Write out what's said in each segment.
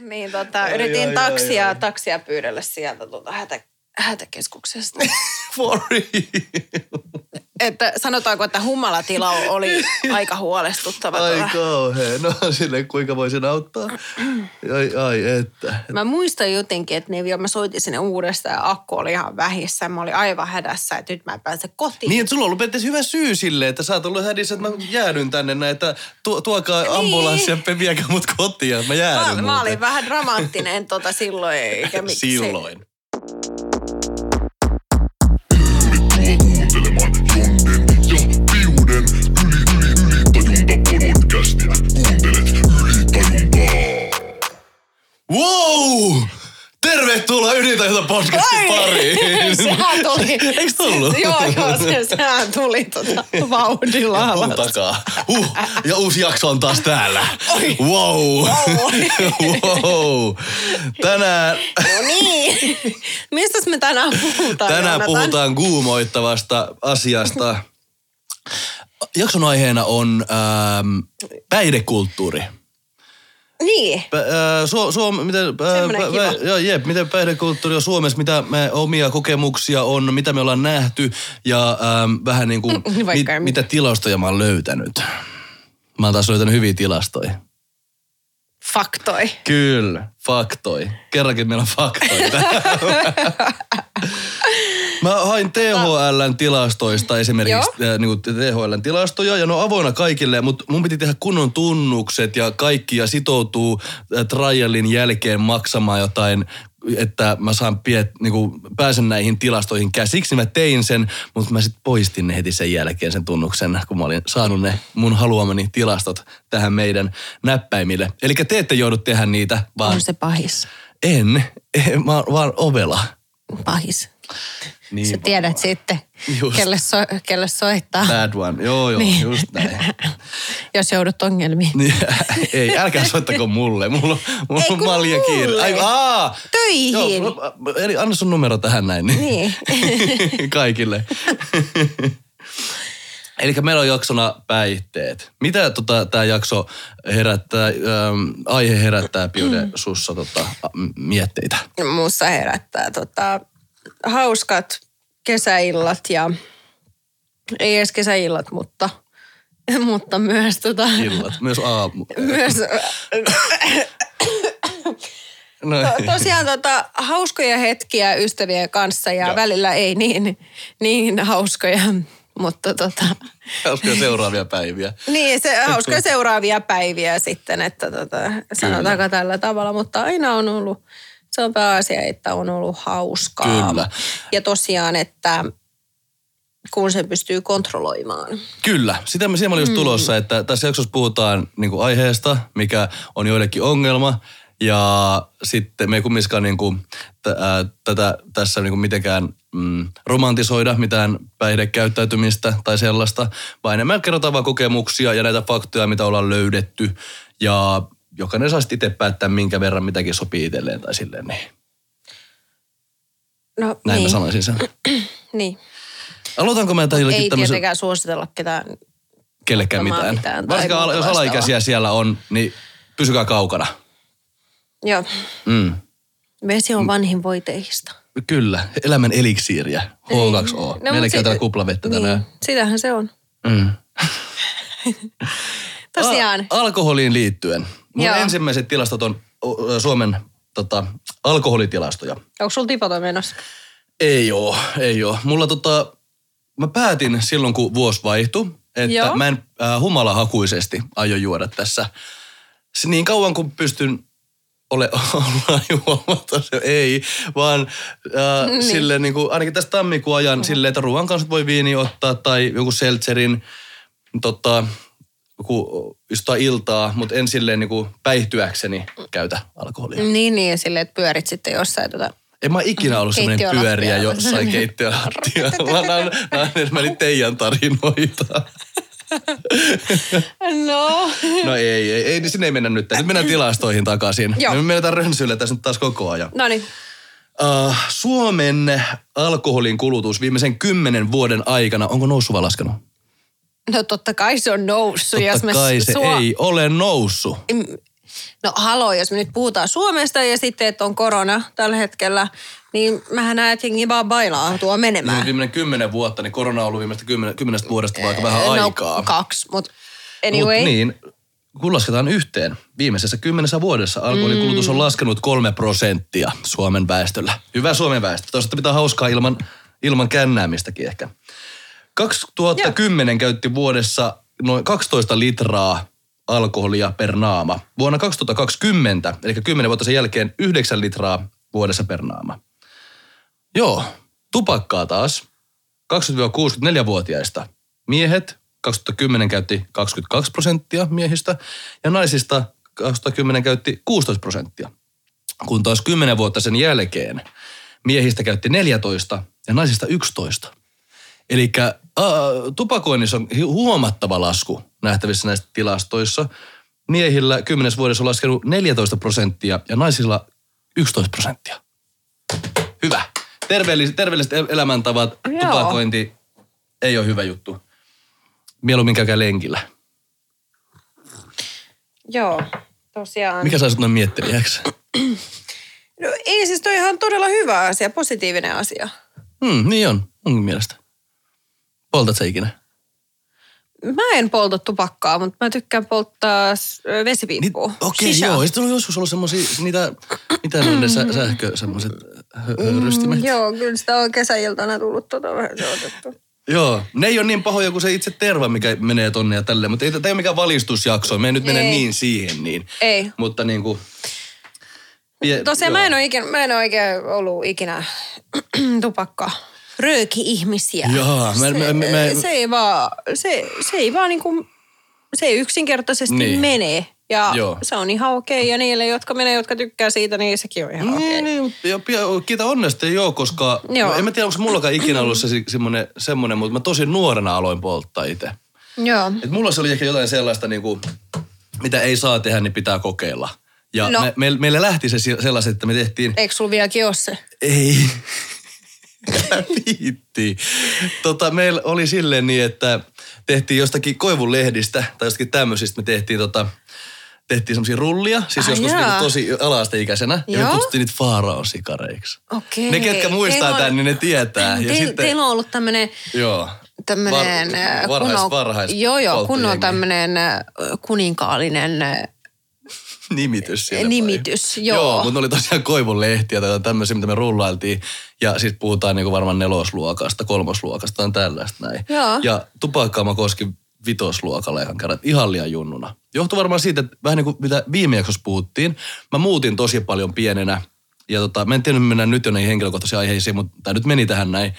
Niin tota, Ai, yritin ai, taksia, ai, taksia pyydellä sieltä tota hätä, hätäkeskuksesta. For real. Että sanotaanko, että humalatila oli aika huolestuttava. Ai tuolla. kauhea. No silleen, kuinka voisin auttaa? Ai, ai, että. Mä muistan jotenkin, että ne vielä mä soitin sinne uudestaan ja akku oli ihan vähissä. Mä olin aivan hädässä, että nyt mä en pääse kotiin. Niin, että sulla on ollut hyvä syy sille, että sä oot ollut hädissä, että mä jäädyn tänne näin, että tu, tuokaa ambulanssi ja viekää mut kotiin, että mä jäädyn Niin. mä, mä olin vähän dramaattinen tota silloin. Eikä miksi. Silloin. Wow! Tervetuloa Ydintajunta podcastin pariin. Sehän tuli. Eikö tullut? joo, joo, se, sehän tuli tota vauhdilla Mun alas. takaa. Uh, ja uusi jakso on taas täällä. Wow. wow. Tänään, No niin. Mistäs me tänään puhutaan? tänään Joonatan? puhutaan kuumoittavasta asiasta. Jakson aiheena on ähm, päihdekulttuuri. Niin. Su, Suom, miten, pä- joo, jep, miten päihdekulttuuri on Suomessa, mitä me omia kokemuksia on, mitä me ollaan nähty ja ähm, vähän niin kuin, mit, mitä tilastoja mä oon löytänyt. Mä oon taas löytänyt hyviä tilastoja. Faktoi. Kyllä, faktoi. Kerrankin meillä on faktoita. Mä hain THLn tilastoista esimerkiksi äh, niin THLn tilastoja ja ne on avoinna kaikille, mutta mun piti tehdä kunnon tunnukset ja kaikki ja sitoutuu äh, trialin jälkeen maksamaan jotain että mä saan piet, niin kuin, pääsen näihin tilastoihin käsiksi, mä tein sen, mutta mä sitten poistin ne heti sen jälkeen sen tunnuksen, kun mä olin saanut ne mun haluamani tilastot tähän meidän näppäimille. Eli te ette joudu tehdä niitä, vaan On se pahis. en, en mä oon vaan ovela. Pahis. Niin Sä tiedät sitten, Just. kelle, so, kelle soittaa, Bad one. Joo, joo, Niin. just näin. jos joudut ongelmiin. Niin, ei, älkää soittako mulle. Mulla, on- mulla Ei, on kiire. Ai, aa! Töihin. Joo, eli anna sun numero tähän näin. Niin. Kaikille. Eli meillä on jaksona päihteet. Mitä tota, tämä jakso herättää, ähm, aihe herättää Piude Mm. sussa tota, mietteitä? Muussa herättää tota, hauskat kesäillat ja ei edes kesäillat, mutta, mutta myös, tota, Illat, myös aamu. myös No, to, tosiaan tota, hauskoja hetkiä ystävien kanssa ja Joo. välillä ei niin, niin hauskoja, mutta tota, hauskoja seuraavia päiviä. niin se hauskoja seuraavia päiviä sitten, että tota, sanotaanko tällä tavalla, mutta aina on ollut, se on pääasia, että on ollut hauskaa. Kyllä. Ja tosiaan, että kun sen pystyy kontrolloimaan. Kyllä, sitä me siellä oli just tulossa, että tässä jaksossa puhutaan niin kuin aiheesta, mikä on joillekin ongelma. Ja sitten me ei kumminkaan niin kuin, t- tätä tässä niin kuin mitenkään mm, romantisoida mitään päihdekäyttäytymistä tai sellaista, vaan enemmän kerrotaan vaan kokemuksia ja näitä faktoja, mitä ollaan löydetty. Ja jokainen saa itse päättää, minkä verran mitäkin sopii itselleen tai silleen. Niin. No, Näin niin. mä sanoisin sen. Niin. Aloitanko mä tai Ei tämmöisen tietenkään suositella ketään. kellekään mitään? mitään Varsinkaan jos alaikäisiä siellä on, niin pysykää kaukana. Joo. Mm. Vesi on vanhin voiteista. Kyllä, elämän eliksiiriä, H2O. No, No, Meillä käytetään kuplavettä tänään. Niin, sitähän se on. Mm. Tosiaan. Al- alkoholiin liittyen. Mun Joo. ensimmäiset tilastot on Suomen tota, alkoholitilastoja. Onko sulla tipaton menossa? Ei oo, ei oo. Mulla tota, mä päätin silloin kun vuosi vaihtui, että Joo. mä en äh, humalahakuisesti aio juoda tässä. Se niin kauan kuin pystyn ole olla juomatta, se ei, vaan äh, niin. silleen niin kuin, ainakin tässä tammikuun ajan silleen, että ruoan kanssa voi viini ottaa tai joku seltserin, tota, joku iltaa, mutta en silleen niin kuin päihtyäkseni käytä alkoholia. Niin, niin, silleen, että pyörit sitten jossain tota... En mä ikinä ollut semmoinen pyöriä jossain keittiölattialla. Mä mä annan enemmän teidän tarinoita. No. No ei, ei, ei, niin sinne ei mennä nyt. Nyt mennään tilastoihin takaisin. Joo. Me mennään rönsyille tässä nyt taas koko ajan. No niin. Uh, Suomen alkoholin kulutus viimeisen kymmenen vuoden aikana, onko noussut vai laskenut? No totta kai se on noussut. jos Totta me kai se sua- ei ole noussut. Mm, No haloo, jos me nyt puhutaan Suomesta ja sitten, että on korona tällä hetkellä, niin mähän näen, että jengi vaan bailaa tuo Niin, menemään. viimeinen kymmenen vuotta, niin korona on ollut viimeistä kymmenen, kymmenestä vuodesta vaikka vähän no, aikaa. kaksi, mutta anyway. Mut niin, kun lasketaan yhteen, viimeisessä kymmenessä vuodessa alkoholikulutus on laskenut kolme prosenttia Suomen väestöllä. Hyvä Suomen väestö. Toisaalta pitää hauskaa ilman, ilman kännäämistäkin ehkä. 2010 käytti vuodessa noin 12 litraa alkoholia per naama. Vuonna 2020, eli 10 vuotta sen jälkeen, 9 litraa vuodessa per naama. Joo, tupakkaa taas 20-64-vuotiaista. Miehet 2010 käytti 22 prosenttia miehistä ja naisista 2010 käytti 16 prosenttia. Kun taas 10 vuotta sen jälkeen miehistä käytti 14 ja naisista 11. Eli tupakoinnissa on huomattava lasku nähtävissä näissä tilastoissa. Miehillä 10 vuodessa on laskenut 14 prosenttia ja naisilla 11 prosenttia. Hyvä. Terveelliset, terveelliset el- elämäntavat, Joo. tupakointi ei ole hyvä juttu. Mieluummin käykää lenkillä. Joo, tosiaan. Mikä sai sut noin miettelijäksi? No, ei siis toi ihan todella hyvä asia, positiivinen asia. Hmm, niin on, munkin mielestä. Poltat sä ikinä? Mä en polta tupakkaa, mutta mä tykkään polttaa vesipiippua. Niin, Okei, Shishaa. joo. Sitten on joskus ollut semmosia, niitä, mitä ne on ne sä, sähkö, semmoiset höyrystimet. Mm, joo, kyllä sitä on kesäiltana tullut tota vähän. Joo, ne ei ole niin pahoja kuin se itse terva, mikä menee tonne ja tälleen. Mutta ei, tämä ei ole mikään valistusjakso, me ei nyt mene niin siihen niin. Ei. Mutta niin kuin... Pie, Tosiaan joo. mä en, ole ikinä, mä en ole oikein ollut ikinä tupakka rööki-ihmisiä. Jaa, mä- se, mä- mä- se ei vaan, se, se ei vaan niinku, se ei yksinkertaisesti Niin. niin. mene. Ja Joo. se on ihan okei. Ja niille, jotka menee, jotka tykkää siitä, niin sekin on ihan okei. Niin, niin, ja, ja, kiitä onnesta joo, koska Joo. en mä tiedä, onko mullakaan ikinä ollut se, semmoinen, semmoinen, mutta mä tosi nuorena aloin polttaa itse. Joo. Et mulla se oli ehkä jotain sellaista, niin kuin, mitä ei saa tehdä, niin pitää kokeilla. Ja No. me, me, meille lähti se sellaiset, että me tehtiin... Eikö sulla vieläkin ole se? Ei. Viitti. Tota, meillä oli silleen niin, että tehtiin jostakin koivun lehdistä tai jostakin tämmöisistä. Me tehtiin tota, tehtiin semmoisia rullia, siis Ai joskus niinku tosi ala-asteikäisenä. Ja me kutsuttiin niitä faaraosikareiksi. Okei. Ne, ketkä muistaa Teillä tämän, niin ne tietää. Ja Teil, sitten, Teillä on ollut tämmöinen joo. tämmöinen Var- varhais- varhais joo, joo, kunnon tämmöinen äh, kuninkaallinen äh, nimitys vai? Nimitys, joo. Joo, mutta ne oli tosiaan koivun lehtiä tai tämmöisiä, mitä me rullailtiin. Ja sitten puhutaan niinku varmaan nelosluokasta, kolmosluokasta tai tällaista näin. Joo. Ja tupakkaa mä koskin vitosluokalla ihan kerran, ihan liian junnuna. Johtui varmaan siitä, että vähän niin kuin mitä viime jaksossa puhuttiin, mä muutin tosi paljon pienenä. Ja tota, mä en tiedä mennä nyt jo näihin henkilökohtaisiin aiheisiin, mutta tämä nyt meni tähän näin.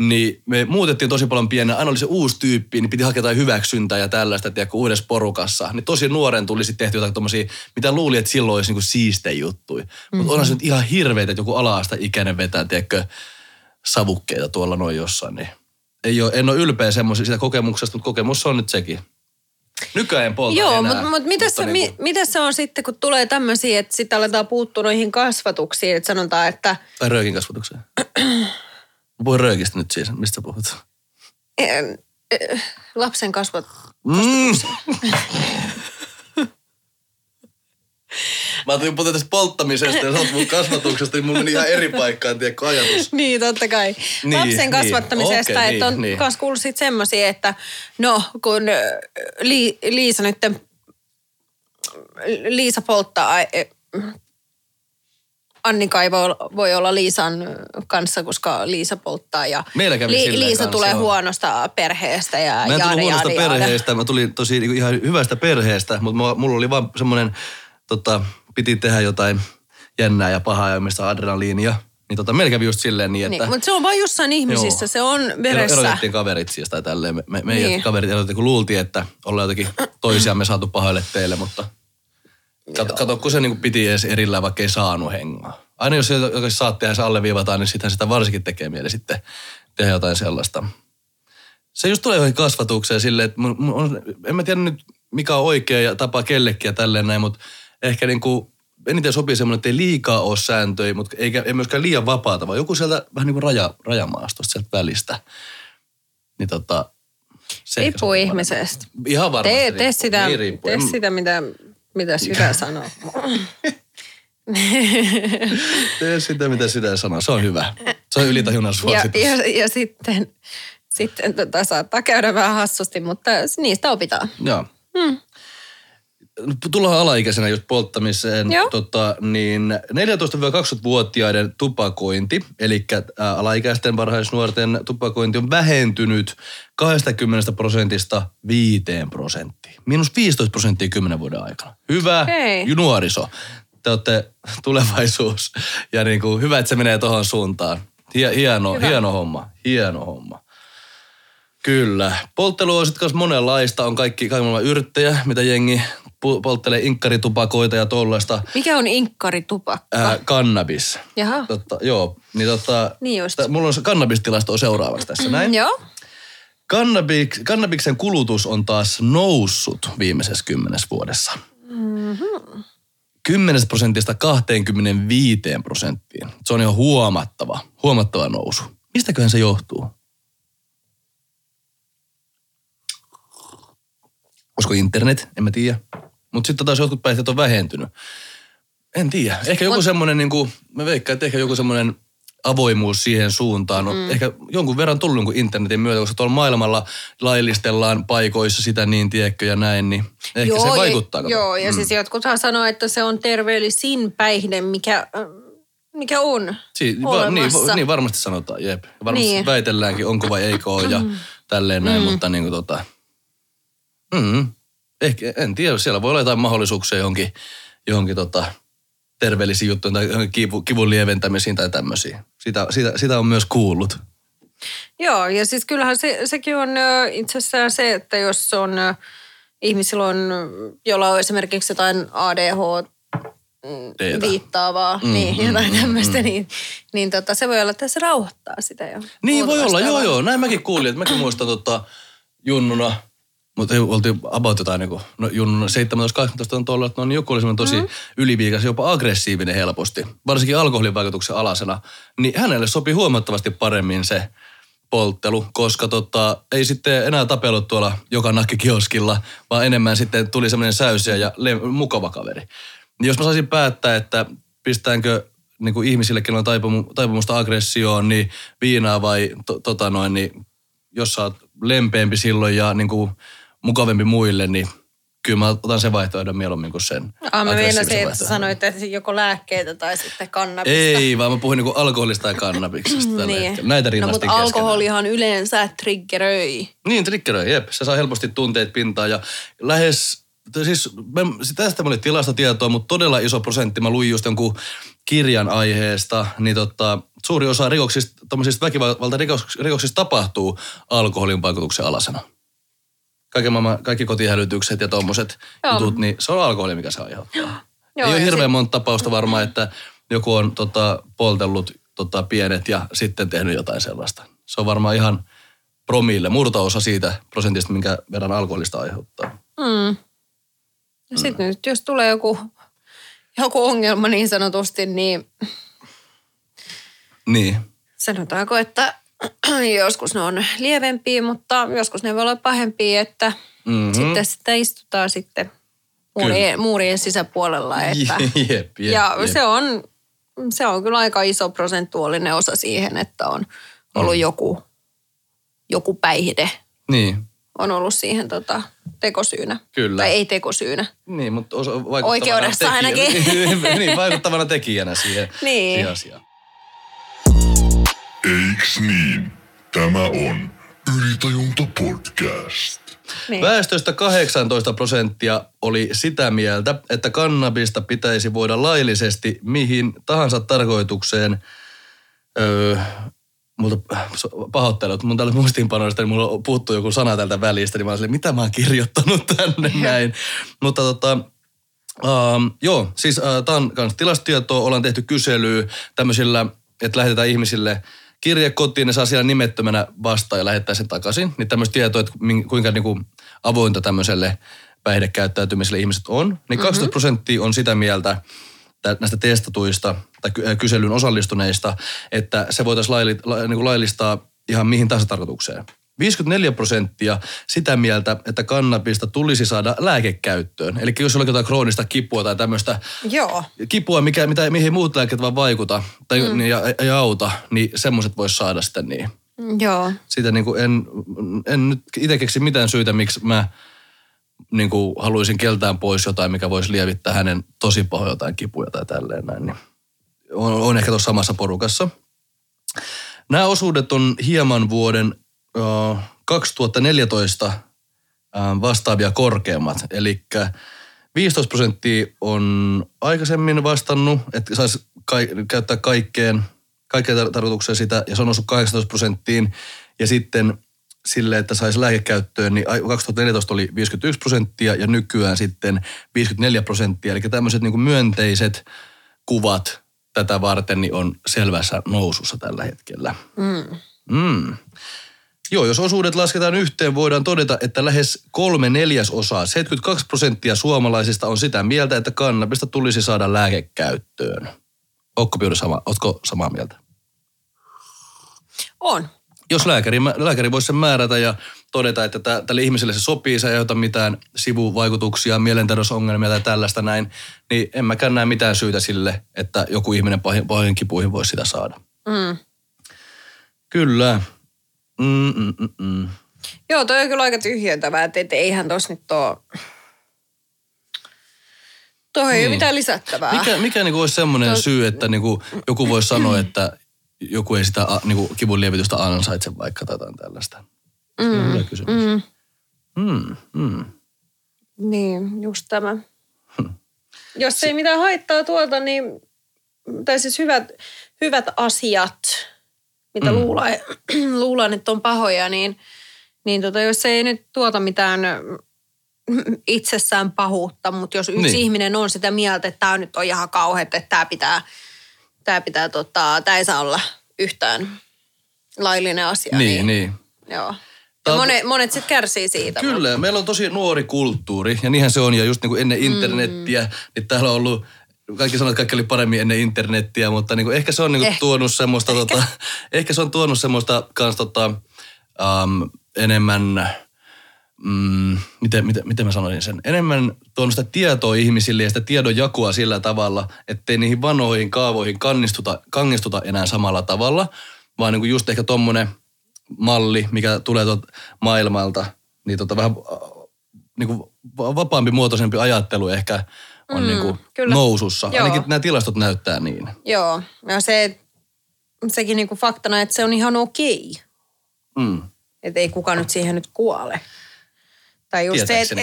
Niin me muutettiin tosi paljon pienenä. Aina oli se uusi tyyppi, niin piti hakea jotain hyväksyntää ja tällaista, tiedätkö, uudessa porukassa. Niin tosi nuoren tuli sitten tehty jotain tommosia, mitä luuli, että silloin olisi niinku siistejä juttui. Mutta Mhm. onhan se nyt ihan hirveitä, että joku alaasta ikäinen vetää, tiedätkö, savukkeita tuolla noin jossain. Niin ei ole, en ole ylpeä semmoisesta sitä kokemuksesta, mutta kokemus on nyt sekin. Nykyään en polta Joo, enää. mutta mut mitä, se, niinku- mi, mitä se on sitten, kun tulee tämmöisiä, että sitten aletaan puuttua noihin kasvatuksiin, että sanotaan, että Tai röökin kasvatukseen. Mä puhun röökistä nyt siis. Mistä puhut? eh, lapsen kasvat... Mm. Mä ajattelin puhua tästä polttamisesta ja sä oot mun kasvatuksesta, niin mulla meni ihan eri paikkaan, tiedätkö, ajatus. Niin, totta kai. Niin, Niin, Lapsen niin. kasvattamisesta, Okei, että on niin, niin. myös kuullut sit semmoisia, että no kun Li, Liisa nyt, Liisa polttaa, Annika ei voi, voi olla Liisan kanssa, koska Liisa polttaa ja Meillä kävi silleen Liisa kanssa, tulee joo. huonosta perheestä ja Mä en tullut jaada, huonosta jaada, jaada. perheestä, mä tulin tosi niinku ihan hyvästä perheestä, mutta mulla, oli vaan semmoinen, tota, piti tehdä jotain jännää ja pahaa ja mistä adrenaliinia. Niin tota, meillä kävi just silleen niin, että... Niin, mutta se on vain jossain ihmisissä, Joo. se on veressä. Erotettiin kaverit siis tai tälleen. Me, me, meidän Niin. kaverit erotettiin, kun luultiin, että ollaan jotenkin toisiamme saatu pahoille teille, mutta kato, kato kun se niin piti edes erillään, vaikka ei saanut hengaa. Aina jos joka saat tehdä, se alleviivataan, niin sittenhän sitä varsinkin tekee mieli sitten tehdä jotain sellaista. Se just tulee johonkin kasvatukseen silleen, että mun, mun on, en mä tiedä nyt mikä on oikea ja tapa kellekin ja tälleen näin, mutta ehkä niin kuin eniten sopii semmoinen, että ei liikaa ole sääntöjä, mutta eikä, ei myöskään liian vapaata, vaan joku sieltä vähän niin kuin raja, rajamaastosta sieltä välistä. Niin tota, se Riippuu ihmisestä. Ihan varmasti. Tee, tee sitä, Niin tee sitä mitä, Mitä sydän sanoo? Tee sitä, mitä sydän sanoo. Se on hyvä. Se on ylitajunnan ja, suositus. ja, ja sitten, sitten tota, saattaa käydä vähän hassusti, mutta niistä opitaan. Joo. Hmm. Tullaan alaikäisenä just polttamiseen. Joo. Tota, niin 14-20-vuotiaiden tupakointi, eli ää, alaikäisten varhaisnuorten tupakointi on vähentynyt 20 prosentista 5 prosenttiin. Miinus 15 prosenttia 10 vuoden aikana. Hyvä Okei. nuoriso. Te olette tulevaisuus ja niin kuin, hyvä, että se menee tuohon suuntaan. Hie- Hieno, Hyvä. hieno homma, hieno homma. Kyllä. Polttelu on sitten monenlaista. On kaikki, kaikki maailman yrttejä, mitä jengi polttelee inkkaritupakoita ja tollaista. Mikä on inkkaritupakka? Ää, kannabis. Jaha. Totta, joo, niin tota, Niin just. tä- mulla on se kannabistilasto seuraavaksi tässä näin. Joo. Kannabik, kannabiksen kulutus on taas noussut viimeisessä kymmenes vuodessa. Mm-hmm. 10 prosentista 25 prosenttiin. Se on ihan huomattava, huomattava nousu. Mistäköhän se johtuu? Olisiko internet? En mä tiedä. Mutta sitten taas jotkut päihteet on vähentynyt. En tiedä. Ehkä joku Mut- semmoinen, niin kuin, mä veikkaan, että ehkä joku semmoinen avoimuus siihen suuntaan on mm. ehkä jonkun verran tullut niin kuin internetin myötä, koska tuolla maailmalla laillistellaan paikoissa sitä niin, tiedätkö, ja näin, niin ehkä se vaikuttaa. Ja, joo, ja mm. siis jotkuthan sanoo, että se on terveellisin päihde, mikä, mikä on Si- va- niin, va- niin, varmasti sanotaan, jep. Varmasti Niin. väitelläänkin, onko vai eikö ole ja tälleen näin, mutta niin kuin tota, mm, ehkä, en tiedä, siellä voi olla jotain mahdollisuuksia johonkin, johonkin tota, terveellisiin juttuihin tai johonkin kivu, kivun lieventämisiin tai tämmöisiin. Sitä, sitä, sitä on myös kuullut. Joo, ja siis kyllähän se, sekin on itsessään se, että jos on ihmisillä on, jolla on esimerkiksi jotain ADH Teetä. viittaavaa, Mm, niin, mm, jotain mm, tämmöistä, niin, niin tota, se voi olla, että se rauhoittaa sitä jo. Niin voi olla, joo joo. Näin mäkin kuulin, että mäkin muistan tota, junnuna, mutta ei oltiin about jotain niin kuin, no junnuna 17-18 on tuolla, että no, niin joku oli semmoinen tosi mm. yliviikas, jopa aggressiivinen helposti, varsinkin alkoholin vaikutuksen alasena, niin hänelle sopi huomattavasti paremmin se polttelu, koska tota, ei sitten enää tapellut tuolla joka nakkikioskilla, vaan enemmän sitten tuli semmoinen säysiä ja le- mukava kaveri. Niin jos mä saisin päättää, että pistäänkö niin kuin ihmisille, kenellä on taipumu, taipumusta aggressioon, niin viinaa vai to, tota noin, niin jos sä oot lempeämpi silloin ja niin kuin mukavempi muille, niin kyllä mä otan sen vaihtoehdon mieluummin kuin sen Ah, mä meinasin, että sanoit, että joko lääkkeitä tai sitten kannabista. Ei, vaan mä puhuin niin kuin alkoholista ja kannabiksesta. niin. Näitä No mutta keskenään. alkoholihan yleensä triggeröi. Niin, triggeröi, jep. Se saa helposti tunteet pintaan ja lähes, siis mä, tästä oli tilastotietoa, mutta todella iso prosentti, mä luin just jonkun kirjan aiheesta, niin tota, suuri osa rikoksista, tommosista väkivaltarikoksista tapahtuu alkoholin vaikutuksen alasena. Kaiken maailman, kaikki kotihälytykset ja tommoset Joo. jutut, niin se on alkoholi, mikä se aiheuttaa. Joo, Ei ole hirveän sit- monta tapausta varmaan, että joku on tota, poltellut tota, pienet ja sitten tehnyt jotain sellaista. Se on varmaan ihan promille, murto-osa siitä prosentista, minkä verran alkoholista aiheuttaa. Mm. Ja sitten nyt jos tulee joku, joku ongelma niin sanotusti, niin Niin. sanotaanko, että joskus ne on lievempiä, mutta joskus ne voi olla pahempia, että Mhm. sitten sitä istutaan sitten muurien, muurien sisäpuolella. Että, jep, jep, ja jep. se on, se on kyllä aika iso prosentuaalinen osa siihen, että on ollut Mm. joku, joku päihde Niin, on ollut siihen tota, tekosyynä. Kyllä. Tai ei tekosyynä. niin mutta osa, vaikuttavana Oikeudessa tekijänä, ainakin. niin, vaikuttavana tekijänä siihen, Niin. siihen asiaan. Eiks niin? Tämä on Ylitajunta podcast. Niin. Väestöstä 18 prosenttia oli sitä mieltä, että kannabista pitäisi voida laillisesti mihin tahansa tarkoitukseen. Öö, multa pahoittelut, mun täällä muistiinpanoista, niin mulla puuttuu joku sana tältä välistä, niin mä olin silleen, mitä mä oon kirjoittanut tänne näin. Mutta tota, Um, joo, siis uh, tämä on myös tilastotietoa, ollaan tehty kyselyä tämmöisillä, että lähetetään ihmisille kirje kotiin, ne saa siellä nimettömänä vastaan ja lähettää sen takaisin. Niin tämmöistä tietoa, että kuinka niinku avointa tämmöiselle päihdekäyttäytymiselle ihmiset on. Niin 12 prosenttia on sitä mieltä tä- näistä testatuista tai äh, kyselyyn osallistuneista, että se voitaisiin niinku laillistaa ihan mihin tahansa tarkoitukseen. 54 prosenttia sitä mieltä, että kannabista tulisi saada lääkekäyttöön. Eli jos on jotain kroonista kipua tai tämmöistä Joo. kipua, mikä, mitä, mihin muut lääkkeet vaan vaikuta tai mm. niin, ja, ei auta, niin semmoiset voisi saada sitä niin. Joo. Sitä niin kuin en, en nyt itse keksi mitään syytä, miksi mä niin kuin haluaisin keltään pois jotain, mikä voisi lievittää hänen tosi pahoja jotain kipuja tai tälleen näin. Niin on, on ehkä tuossa samassa porukassa. Nämä osuudet on hieman vuoden 2014 uh, vastaavia korkeammat. Eli 15 prosenttia on aikaisemmin vastannut, että saisi käyttää kaikkeen, kaikkeen tar- tarkoitukseen sitä, ja se on noussut 18 prosenttiin. Ja sitten sille, että saisi lääkekäyttöön, niin 2014 oli 51 prosenttia ja nykyään sitten 54 prosenttia. Eli tämmöiset niin myönteiset kuvat tätä varten niin on selvässä nousussa tällä hetkellä. Mm. Mm. Joo, jos osuudet lasketaan yhteen, voidaan todeta, että lähes kolme neljäsosaa, 72 prosenttia suomalaisista on sitä mieltä, että kannabista tulisi saada lääkekäyttöön. Ootko Piuri sama, ootko samaa mieltä? On. Jos lääkäri, lääkäri voisi sen määrätä ja todeta, että tälle ihmiselle se sopii, se ei aiheuta mitään sivuvaikutuksia, mielenterveysongelmia tai tällaista näin, niin en mäkään näe mitään syytä sille, että joku ihminen pahin, pahin kipuihin voisi sitä saada. Mm. Kyllä. Mm-mm-mm. Joo, toi on kyllä aika tyhjentävää, että et eihän tos nyt ole... Tuohon niin. ei ole mitään lisättävää. Mikä, mikä niinku olisi semmoinen Tos... syy, että niinku joku voisi sanoa, että joku ei sitä niinku kivun lievitystä ansaitse vaikka tai jotain tällaista? Se on hyvä kysymys. Mm. Mm, mm. Niin, just tämä. Hm. Jos ei mitään haittaa tuolta, niin, tai siis hyvät, hyvät asiat, mitä mm. luulaan, luulaan, että on pahoja, niin, niin tota, jos ei nyt tuota mitään itsessään pahuutta, mutta jos yksi niin. ihminen on sitä mieltä, että tämä nyt on ihan kauheat, että tämä pitää, tämä pitää tota, tämä ei saa olla yhtään laillinen asia. Niin, niin. niin. Joo. Ja monet, monet sitten kärsii siitä. Kyllä, mutta... meillä on tosi nuori kulttuuri ja niinhän se on. Ja just niin kuin ennen mm. internettiä, mm. niin täällä on ollut kaikki sanoo, että kaikki oli paremmin ennen internettiä, mutta niin kuin, ehkä se on niin kuin, eh. tuonut semmoista, ehkä. Tota, ehkä se on tuonut semmoista kans tota, um, enemmän, mm, miten, miten, miten mä sanoisin sen, enemmän tuonut sitä tietoa ihmisille ja sitä tiedon jakua sillä tavalla, ettei niihin vanhoihin kaavoihin kannistuta, kannistuta enää samalla tavalla, vaan niin kuin just ehkä tommonen – malli, mikä tulee tuolta maailmalta, niin tota vähän äh, niin kuin vapaampi muotoisempi ajattelu ehkä on mm, niin kuin nousussa. Joo. Ainakin nämä tilastot näyttää niin. Joo, ja se, sekin niin kuin faktana, että se on ihan okei. Mm. Että ei kukaan nyt siihen nyt kuole. Tai just se, että...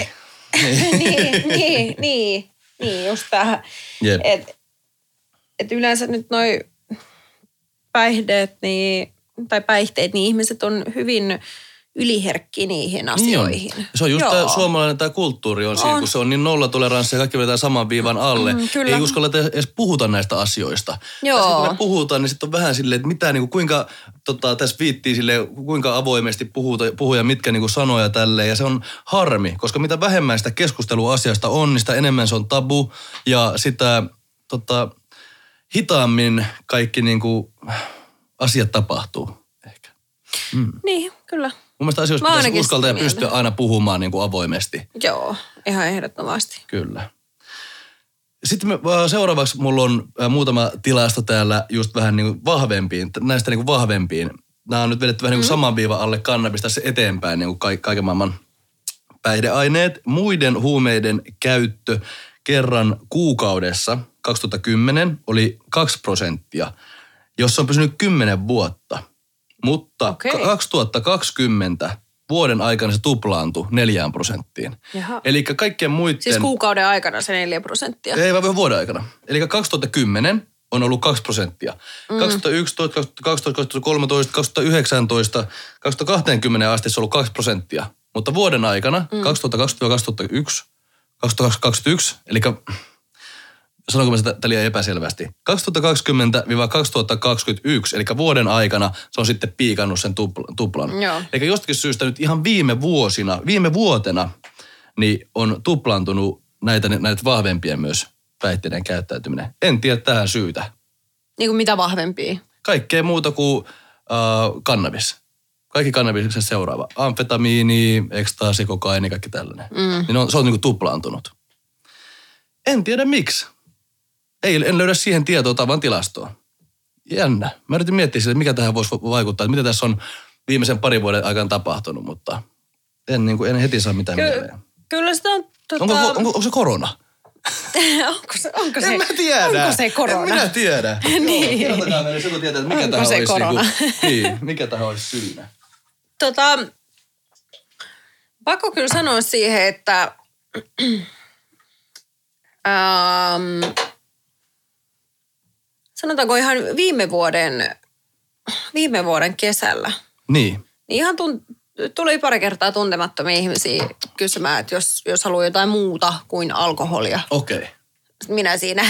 niin, niin, niin, niin, just tähän. Että et yleensä nyt noi päihdeet, niin tai päihteet, niin ihmiset on hyvin yliherkki niihin asioihin. Niin se on just tämä suomalainen tämä kulttuuri on, on. siinä, kun se on niin nollatoleranssi ja kaikki vetää saman viivan alle. Mm, kyllä. Ei uskalla edes puhuta näistä asioista. Joo. Ja kun me puhutaan, niin sitten on vähän silleen, että mitä, niin kuin, kuinka tota, tässä viittii sille, kuinka avoimesti puhuta, puhuja, mitkä niin kuin sanoja tälleen. Ja se on harmi, koska mitä vähemmän sitä keskustelua asiasta on, niin sitä enemmän se on tabu ja sitä tota, hitaammin kaikki niin kuin, asiat tapahtuu ehkä. Mm. Niin, kyllä. Mun mielestä asioista Mä pitäisi uskaltaa ja pystyä aina puhumaan niin kuin avoimesti. Joo, ihan ehdottomasti. Kyllä. Sitten me, seuraavaksi mulla on muutama tilasto täällä just vähän niin kuin vahvempiin, näistä niin kuin vahvempiin. Nämä on nyt vedetty vähän niin kuin mm. saman viivan alle kannabista se eteenpäin, niin kuin kaiken maailman päihdeaineet. Muiden huumeiden käyttö kerran kuukaudessa 2010 oli 2 prosenttia – jossa on pysynyt 10 vuotta. Mutta okay. 2020 vuoden aikana se tuplaantui neljään prosenttiin. Eli kaikkien muiden... Siis kuukauden aikana se neljä prosenttia? Ei, vaan vuoden aikana. Eli 2010 on ollut 2 prosenttia. Mm. 2011, 2012, 2013, 2019, 2020 asti se on ollut 2 prosenttia. Mutta vuoden aikana, mm. 2020-2021, 2021, eli sanonko mä sitä liian epäselvästi. 2020-2021, eli vuoden aikana se on sitten piikannut sen tuplan. tuplan. Joo. Eli jostakin syystä nyt ihan viime vuosina, viime vuotena, niin on tuplantunut näitä, näitä vahvempia myös päihteiden käyttäytyminen. En tiedä tähän syytä. Niin kuin mitä vahvempia? Kaikkea muuta kuin äh, kannabis. Kaikki kannabiksen seuraava. Amfetamiini, ekstaasi, kokaini, kaikki tällainen. Mm. Niin on, se on niinku tuplaantunut. En tiedä miksi. Ei, en löydä siihen tietoa tavan tilastoa. Jännä. Mä yritin miettiä sille, mikä tähän voisi vaikuttaa, että mitä tässä on viimeisen parin vuoden aikana tapahtunut, mutta en, niin kuin, en heti saa mitään Ky- mieleen. Kyllä sitä on... Tota... Onko, onko, onko, se korona? onko se, onko se, en mä tiedä. Onko se korona? En minä tiedä. niin. Kertokaa meille, silloin tietää, että mikä Onko tähän se olisi, korona? Niin, kuin, niin, mikä tähän olisi syynä. Tota, pakko kyllä sanoa siihen, että ähm, sanotaanko ihan viime vuoden, viime vuoden kesällä, Niin. niin ihan tunt, tuli pari kertaa tuntemattomia ihmisiä kysymään, että jos, jos haluaa jotain muuta kuin alkoholia. Okei. Okay. Minä siinä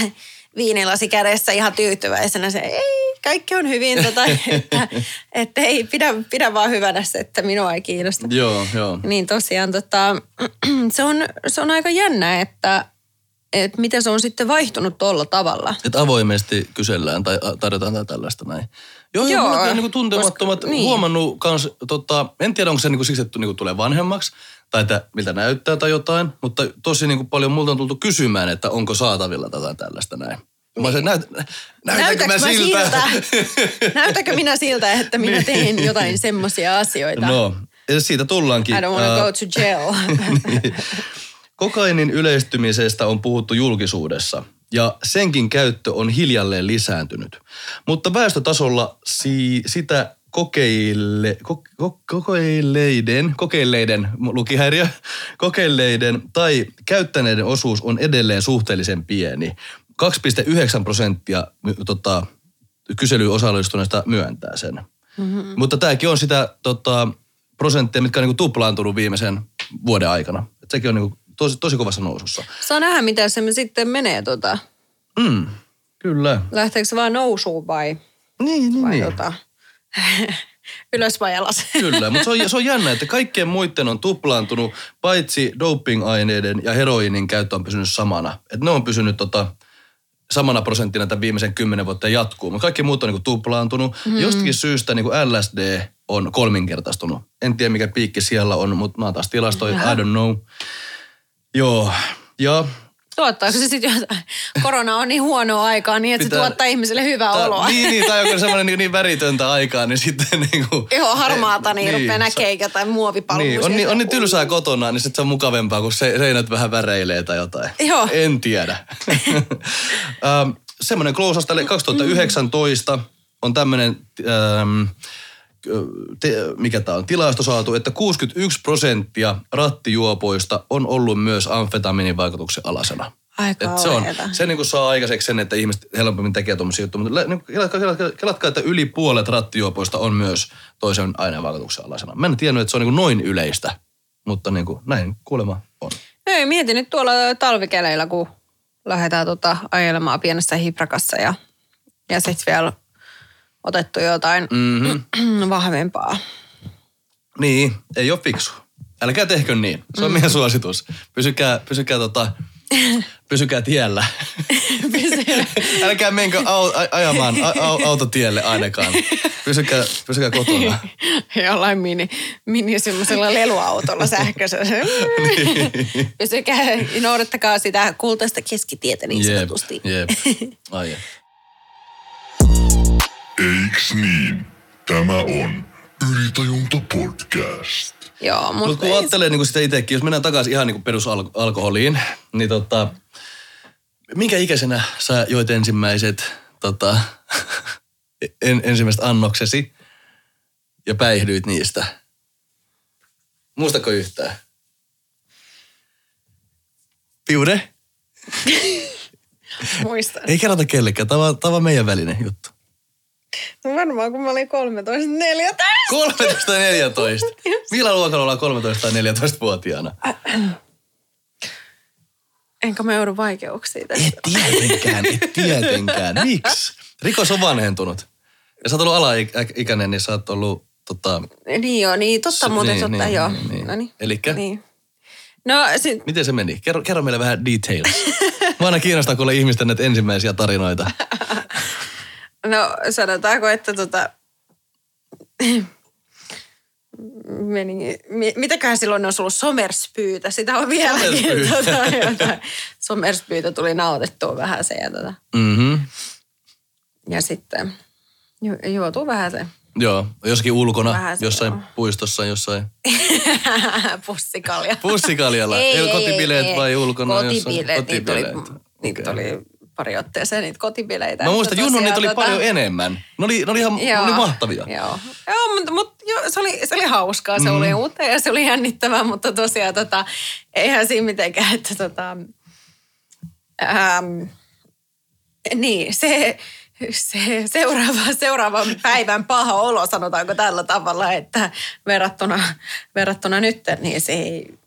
viinilasi kädessä ihan tyytyväisenä se, ei, kaikki on hyvin, tota, että, että ei, pidä, pidä vaan hyvänä se, että minua ei kiinnosta. Joo, joo. Niin tosiaan tota, se, on, se on aika jännä, että, että miten se on sitten vaihtunut tuolla tavalla. Että avoimesti kysellään tai tarjotaan tai tällaista näin. Joo, joo. Joo, niin tuntemattomat koska- niin. huomannut kans, tota, en tiedä onko se niin siksi, että niin tulee vanhemmaksi tai että miltä näyttää tai jotain, mutta tosi niin paljon multa on tultu kysymään, että onko saatavilla jotain tällaista näin. Mä olisin, näyt, näytänkö mä siltä? Näytäkö minä siltä, että minä teen jotain semmoisia asioita? no, ja siitä tullaankin. I don't want to go to jail. niin. Kokainin yleistymisestä on puhuttu julkisuudessa ja senkin käyttö on hiljalleen lisääntynyt. Mutta väestötasolla si- sitä kokeille, ko- ko- kokeilleiden, kokeilleiden, lukihäiriö, kokeilleiden tai käyttäneiden osuus on edelleen suhteellisen pieni. 2,9 prosenttia tota, kyselyyn osallistuneista myöntää sen. Mm-hmm. Mutta tämäkin on sitä tota, prosentteja, mitkä on niinku tuplaantunut viimeisen vuoden aikana. Et sekin on niinku tosi, tosi kovassa nousussa. Saa nähdä, mitä se sitten menee. Tota. Mm, kyllä. Lähteekö se vaan nousuun vai, Niin, niin, vai niin. tota, ylös vai alas? Kyllä, mutta se on, se on jännä, että kaikkien muiden on tuplaantunut, paitsi doping-aineiden ja heroinin käyttö on pysynyt samana. Että ne on pysynyt tota, samana prosenttina tämän viimeisen kymmenen vuotta ja jatkuu. Mutta kaikki muut on niinku tuplaantunut. Mm. Jostakin syystä niinku LSD on kolminkertaistunut. En tiedä mikä piikki siellä on, mutta mä oon taas tilastoin, I don't know. Joo, ja Tuottaako se sitten jotain? Korona on niin huonoa aikaa niin, että Pitää- se tuottaa ihmiselle hyvää Tää- oloa. Niin, niin, tai joku semmoinen niin, niin väritöntä aikaa, niin sitten niin kuin... Joo, harmaata, niin, rupeaa Sa- näkee jotain muovipalveluja. Niin, on, niin, on niin tylsää kotona, niin sitten se on mukavempaa, kun se, seinät vähän väreilee tai jotain. Joo. En tiedä. semmoinen tälle 2019 on tämmöinen, ähm, te, mikä tämä on, tilasto saatu, että 61 prosenttia rattijuopoista on ollut myös amfetamiinin vaikutuksen alasena. Aika Et se on, se niin saa aikaiseksi sen, että ihmiset helpommin tekee tuommoisia juttuja. Mutta niin kelatkaa, kelatkaa, kelatkaa, että yli puolet rattijuopoista on myös toisen aineen vaikutuksen alaisena. Mä en tiennyt, että se on niin noin yleistä, mutta niin kuin, näin kuulemma on. Ei, mietin nyt tuolla talvikeleillä, kun lähdetään tota ajelemaan pienessä hiprakassa ja, ja sitten vielä otettu jotain Mm-hmm. vahvempaa. Niin, ei ole fiksu. Älkää tehkö niin. Se on mm. meidän suositus. Pysykää, pysykää, tota, pysykää tiellä. Älkää menkö au, a, ajamaan a, au, autotielle ainakaan. Pysykää, pysykää kotona. Jollain mini, mini semmoisella leluautolla sähköisellä. Pysykää, noudattakaa sitä kultaista keskitietä niin Jep, sanotusti. jep. Ai jep. Eiks niin? Tämä on Ylitajunta podcast. Joo, Mutta mutta kun ajattelee niin sitä itsekin, jos mennään takaisin ihan niin perusalkoholiin, niin tota, minkä ikäisenä sä joit ensimmäiset tota, en, ensimmäiset annoksesi ja päihdyit niistä? Muistatko yhtään? Piude? muistan. Ei kerrota kellekään, tämä on, tämä on meidän välinen juttu. No varmaan kun mä olin 13, 14. 13 ja 14. Millä luokalla ollaan 13 tai 14-vuotiaana? Enkä mä joudu vaikeuksiin tästä. Et tietenkään, et tietenkään. Miksi? Rikos on vanhentunut. Ja sä oot ollut alaikäinen, niin sä oot ollut tota... Niin joo, niin totta Su- muuten, niin, totta niin, joo. niin, niin. No niin. Elikkä? Niin. No sit, Miten se meni? Kerro, kerro meille vähän details. Mä aina kiinnostaa kuulla ihmisten näitä ensimmäisiä tarinoita. no sanotaanko, että tota... meni, mitäköhän silloin olisi ollut somerspyytä, sitä on vieläkin. Somerspyytä, tota, somerspyytä tuli nautettua vähän se ja tota. Mm-hmm. Ja sitten ju, juotuu vähän se. Joo, jossakin ulkona, vähän se, jossain joo. puistossa, jossain. Pussikalja. Pussikaljalla. ei, ei, kotibileet ei, vai ulkona? Kotibileet, jossain? kotibileet. Niitä tuli, niitä okay. tuli pari otteeseen niitä kotibileitä. Mä muistan, Junnu niitä oli tota... paljon enemmän. Ne oli, ne oli ihan joo, ne oli mahtavia. Joo, joo mutta, mutta jo, se, oli, se oli hauskaa. Se mm. oli uutta ja se oli jännittävää, mutta tosiaan tota, eihän siinä mitenkään, että tota, ähm, niin, se, se seuraava, seuraavan päivän paha olo, sanotaanko tällä tavalla, että verrattuna, verrattuna nyt, niin se ei,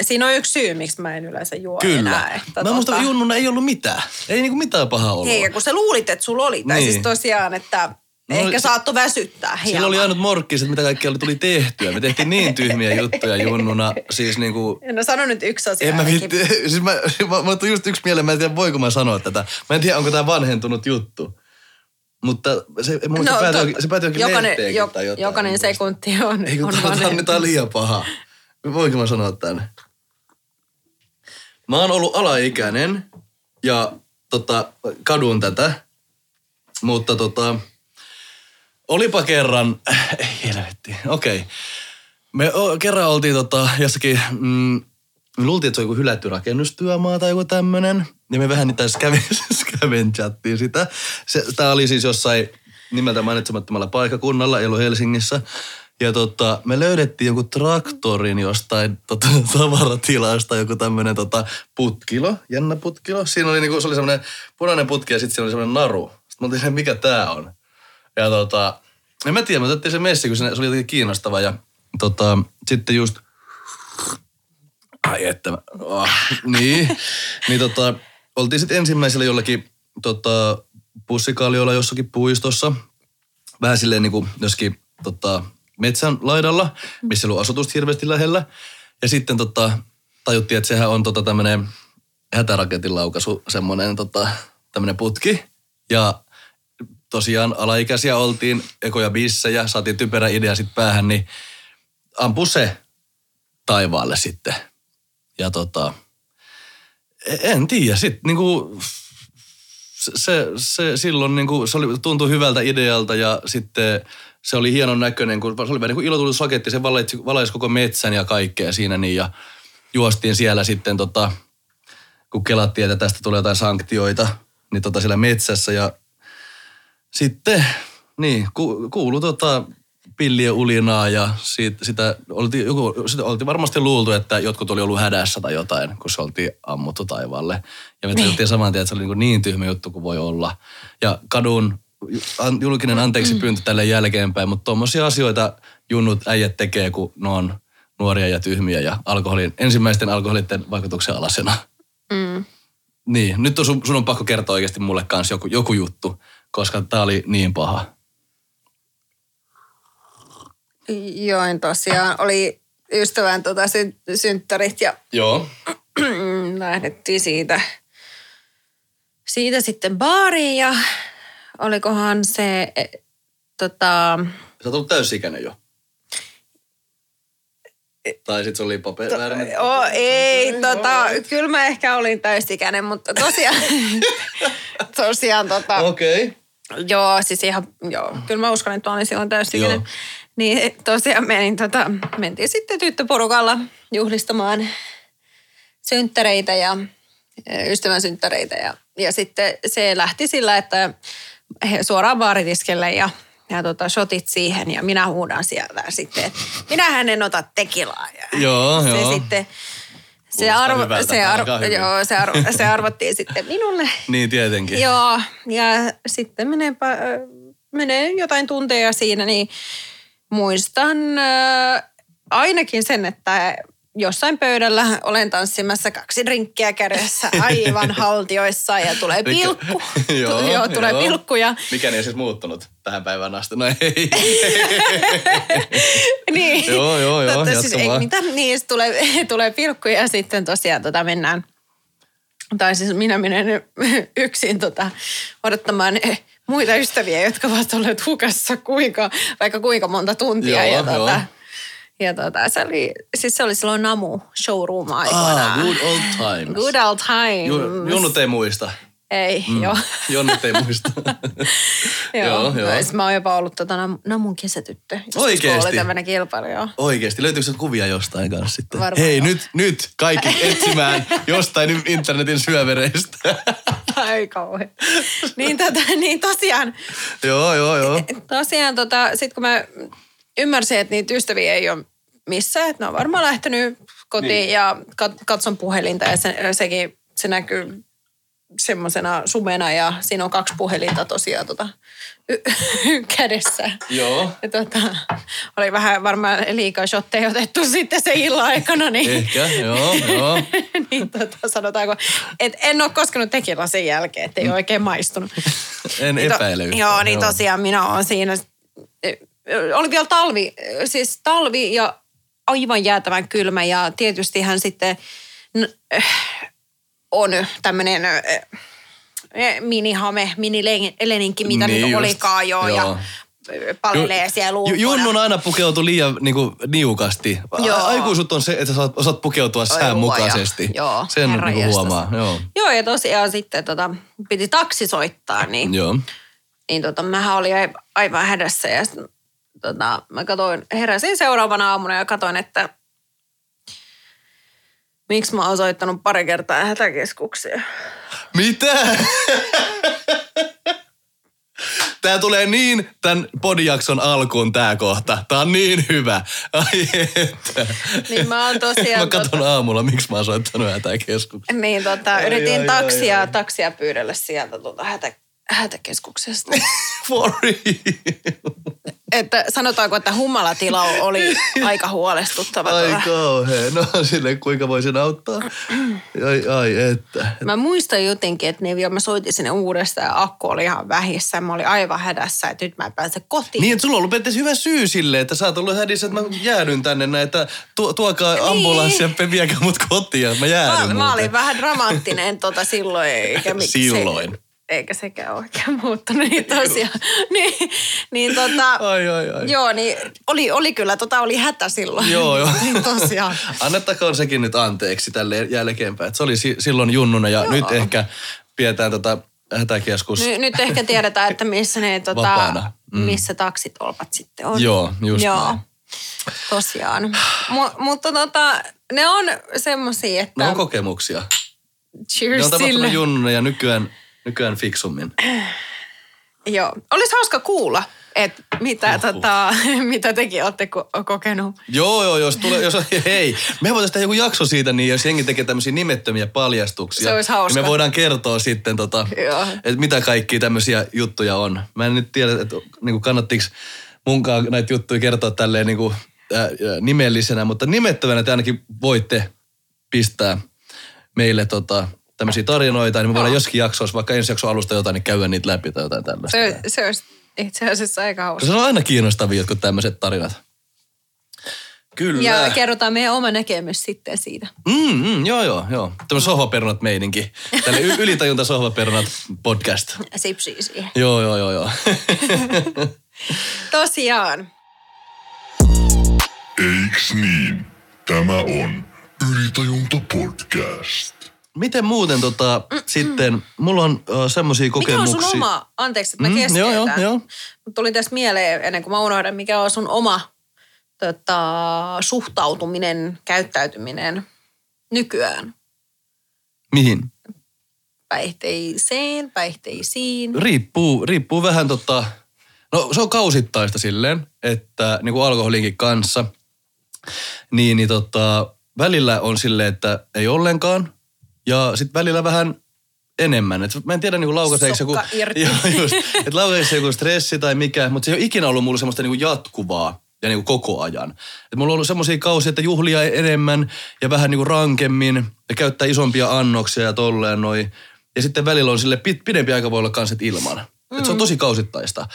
siinä on yksi syy, miksi mä en yleensä juo Kyllä. enää. Että mä tota... muistan, junnuna ei ollut mitään. Ei niinku mitään pahaa ollut. Ei, kun sä luulit, että sulla oli. Tai niin. siis tosiaan, että No, Ehkä saattoi väsyttää hieman. Sillä oli ainut morkkis, että mitä kaikkea tuli tehtyä. Me tehtiin niin tyhmiä juttuja junnuna. Siis niinku... No sano nyt yksi asia. En mä vitti, siis mä, mä, mä just yksi mieleen, mä en tiedä voiko mä sanoa tätä. Mä en tiedä, onko tämä vanhentunut juttu. Mutta se, mun no, se päätyi, se päätyi jokainen, jo, tai jotain. Jokainen sekunti on, Ei, on vanhentunut. Tämä on liian paha. Voinko mä sanoa tämän? Mä oon ollut alaikäinen ja tota, kadun tätä, mutta tota, olipa kerran, ei helvetti, okei. Okay. Me o, kerran oltiin tota, jossakin, mm, me luultiin, että se on joku hylätty rakennustyömaa tai joku tämmönen. Ja me vähän niitä scavengechattiin sitä. Se, tää oli siis jossain nimeltä mainitsemattomalla paikakunnalla, ei ollut Helsingissä. Ja tota, me löydettiin joku traktorin jostain tota, tavaratilasta, joku tämmönen tota, putkilo, jännä putkilo. Siinä oli niinku, se oli semmoinen punainen putki ja sitten siinä oli semmoinen naru. Sitten mä oltiin, mikä tää on. Ja tota, en mä tiedä, me otettiin se messi, kun se, oli jotenkin kiinnostava. Ja tota, sitten just, ai että, oh, niin, niin tota, oltiin sitten ensimmäisellä jollakin tota, pussikaljoilla jossakin puistossa. Vähän silleen niin kuin joskin tota, metsän laidalla, missä oli asutusta hirveästi lähellä. Ja sitten tota, tajuttiin, että sehän on tota tämmöinen hätäraketin laukaisu, semmoinen tota, tämmöinen putki. Ja tosiaan alaikäisiä oltiin, ekoja bissejä, saatiin typerä idea sitten päähän, niin ampu se taivaalle sitten. Ja tota, e-, en tiedä, sitten niinku, se, se, silloin niinku, se oli, tuntui hyvältä idealta ja sitten se oli hienon näköinen, kun se oli vähän niin kuin ilotulisaketti, se valaisi, valaisi koko metsän ja kaikkea siinä niin ja juostiin siellä sitten tota, kun kelattiin, että tästä tulee jotain sanktioita, niin tota siellä metsässä ja sitten, niin, ku, kuulu tota pillien ulinaa ja siitä, sitä, oltiin, joku, sitä oltiin varmasti luultu, että jotkut oli ollut hädässä tai jotain, kun se oltiin ammuttu taivaalle. Ja me niin. saman tien, että se oli niin, niin tyhmä juttu kuin voi olla. Ja kadun julkinen anteeksi pyyntö tälle jälkeenpäin, mutta tuommoisia asioita junnut äijät tekee, kun ne on nuoria ja tyhmiä ja alkoholin, ensimmäisten alkoholitten vaikutuksen alasena. Mm. Niin, nyt on sun, sun on pakko kertoa oikeasti mulle kanssa joku, joku juttu, koska tää oli niin paha. Join tosiaan. Oli ystävän tota synttärit ja Joo. lähdettiin siitä, siitä sitten baariin ja olikohan se, e, tota... Sä oot ollut täysikäinen jo. Tai sitten se oli paperinen. To, oh, ei, tota, kyllä mä ehkä olin täysikäinen, mutta tosiaan, tosiaan tota, Okei. Okay. Joo, siis ihan, joo, kyllä mä uskon, että mä olin silloin täysikäinen. Joo. Niin tosiaan menin, tota, mentiin sitten tyttöporukalla juhlistamaan synttäreitä ja ystävän synttäreitä ja, ja sitten se lähti sillä, että suoraan baaritiskelle ja, ja tota, shotit siihen ja minä huudan sieltä sitten, että minähän en ota tekilaa. Ja joo, se joo. sitten se, arvo, se, arvo, joo, se, arvo, se arvottiin sitten minulle. Niin tietenkin. Joo, ja sitten menee, menee jotain tunteja siinä, niin muistan äh, ainakin sen, että jossain pöydällä olen tanssimassa kaksi drinkkiä kädessä aivan haltioissa ja tulee pilkku. joo, joo, tulee joo. pilkku. Ja... Mikä ei siis muuttunut tähän päivään asti? No ei. niin. joo, joo, joo. Totta, siis ei mitään, niin tulee, tulee pilkku ja sitten tosiaan tota mennään, tai siis minä menen yksin tota, odottamaan muita ystäviä, jotka ovat olleet hukassa kuinka, vaikka kuinka monta tuntia. Joo, ja tota, Ja tota, se oli, siis se oli silloin Namu showroom aikoina. Ah, good old times. Good old times. Ju, Junnut ei muista. Ei, mm. joo. Jonnut ei muista. joo, joo. joo. Mä oon jopa ollut tota Namun kesätyttö. Oikeesti? Oli tämmöinen kilpailu, joo. Oikeesti? Löytyykö se kuvia jostain kanssa sitten? Varmaan Hei, joo. nyt, nyt kaikki etsimään jostain internetin syövereistä. Ai kauhean. niin, tota, niin tosiaan, joo, joo, joo. tosiaan tota, sit kun mä ymmärsin, että niitä ystäviä ei ole missään, että ne on varmaan lähtenyt kotiin niin. ja kat- katson puhelinta ja se, sekin, se näkyy semmoisena sumena ja siinä on kaksi puhelinta tosiaan tota, y- kädessä. Joo. Ja tota, oli vähän varmaan liikaa shotteja otettu sitten se illan aikana. Niin, Ehkä, joo, joo. niin tota, sanotaanko, että en ole koskenut tekillä sen jälkeen, että ei ole oikein maistunut. En Niin to- epäile yhtään. Joo, niin tosiaan minä olen siinä. Oli vielä talvi, siis talvi ja aivan jäätävän kylmä ja tietysti hän sitten on tämmöinen minihame, minileninkki, mitä Niin niin nyt olikaan jo joo. ja palelee siellä ulkona. Ju- Junnun aina pukeutu liian niinku, niukasti. Joo. Aikuisut on se, että sä osaat pukeutua Oi säänmukaisesti. luoja. Joo, Sen jestas. huomaa. Joo. Joo, ja tosiaan sitten tota, piti taksi soittaa, niin Joo. niin tota, mähän olin ai- aivan hädässä ja tota, mä katoin, heräsin seuraavana aamuna ja katoin, että miksi mä oon soittanut pari kertaa hätäkeskuksia. Mitä? Tää tulee niin tämän podijakson alkuun tää kohta. Tää on niin hyvä. Ai että. Niin mä oon tosiaan... Mä katson tota, aamulla, miksi mä oon soittanut hätäkeskukseen. niin tota, Ai, yritin ai, taksia, ai, ai. taksia pyydellä sieltä tota, hätä, hätäkeskuksesta. For real. Että sanotaanko, että humalatila oli aika huolestuttava. Ai tuolla. kauhea. No sille kuinka voisin auttaa. Ai, ai että. Mä muistan jotenkin, että ne vielä mä soitin sinne uudestaan ja akku oli ihan vähissä. Mä olin aivan hädässä, että nyt mä en pääse kotiin. Niin, että sulla on ollut hyvä syy sille, että sä oot ollut hädissä, että mä jäädyn tänne näin, että tu- tuokaa ambulanssi ja viekää mut kotiin, mä jäädyn Niin. mä, mä olin vähän dramaattinen tota silloin. Eikä miksi Silloin. Eikä sekään oikein muuttunut, niin tosiaan. niin, niin tota, Ai, ai, ai. joo, niin oli, oli kyllä, tota oli hätä silloin. Joo, joo. niin tosiaan. Annettakoon sekin nyt anteeksi tälle jälkeenpäin. Että se oli si- silloin junnuna ja Joo. nyt ehkä pidetään tota hätäkeskus. Ny, nyt ehkä tiedetään, että missä ne tota, Vapaana. Mm. missä taksitolpat sitten on. Joo, just Joo. näin. Tosiaan. Mu- mutta tota, ne on semmosia, että... Ne on kokemuksia. Ne Cheers on tapahtunut sille. junnuna ja nykyään, nykyään fiksummin. Joo. Olisi hauska kuulla, että mitä, Uhuh. tota, mitä tekin olette ko- kokenut. Joo, joo, jos tulee, jos, hei, me voitaisiin tehdä joku jakso siitä, niin jos jengi tekee tämmöisiä nimettömiä paljastuksia, Se olisi hauska. niin me voidaan kertoa sitten, tota, että mitä kaikkia tämmöisiä juttuja on. Mä en nyt tiedä, että niin kannattiinko munkaan näitä juttuja kertoa tälleen niin kuin, äh, nimellisenä, mutta nimettömänä te ainakin voitte pistää meille tota, tämmöisiä tarinoita, niin me voidaan joskin jaksoissa, vaikka ensi jakson alusta jotain, niin käydä niitä läpi tai jotain tällaista. Se, se olisi itse asiassa aika hauska. Se on aina kiinnostavia jotkut tämmöiset tarinat. Kyllä. Ja kerrotaan meidän oma näkemys sitten siitä. Mm, mm, joo, joo, joo. Tämmöinen sohvaperunat meininki. Tälle y- ylitajunta sohvaperunat podcast. Sipsii siihen. Joo, joo, joo, joo. Tosiaan. Eiks niin? Tämä on Ylitajunta podcast. Miten muuten tota, sitten, mulla on uh, semmoisia Mikä on kokemuksia. sun oma, anteeksi, että mä Mm, keskeytän. joo, joo, joo. Mut tuli tästä mieleen, ennen kuin mä unohdan, mikä on sun oma tota, suhtautuminen, käyttäytyminen nykyään Mihin? päihteiseen, päihteisiin. Riippuu, riippuu vähän tota, no se on kausittaista silleen, että niin kuin alkoholinkin kanssa, niin, niin tota, välillä on silleen, että ei ollenkaan, ja sitten välillä vähän enemmän. Et mä en tiedä niin laukaiseeko joku, joo, just, että laukaiseeko joku stressi tai mikä, mutta se ei ole ikinä ollut mulle semmoista niin jatkuvaa ja niin koko ajan. Et mulla on ollut semmoisia kausia, että juhlia enemmän ja vähän niin rankemmin ja käyttää isompia annoksia ja tolleen noin. Ja sitten välillä on sille pit, pidempi aika voi olla kanssa ilman. Mm. Et se on tosi kausittaista.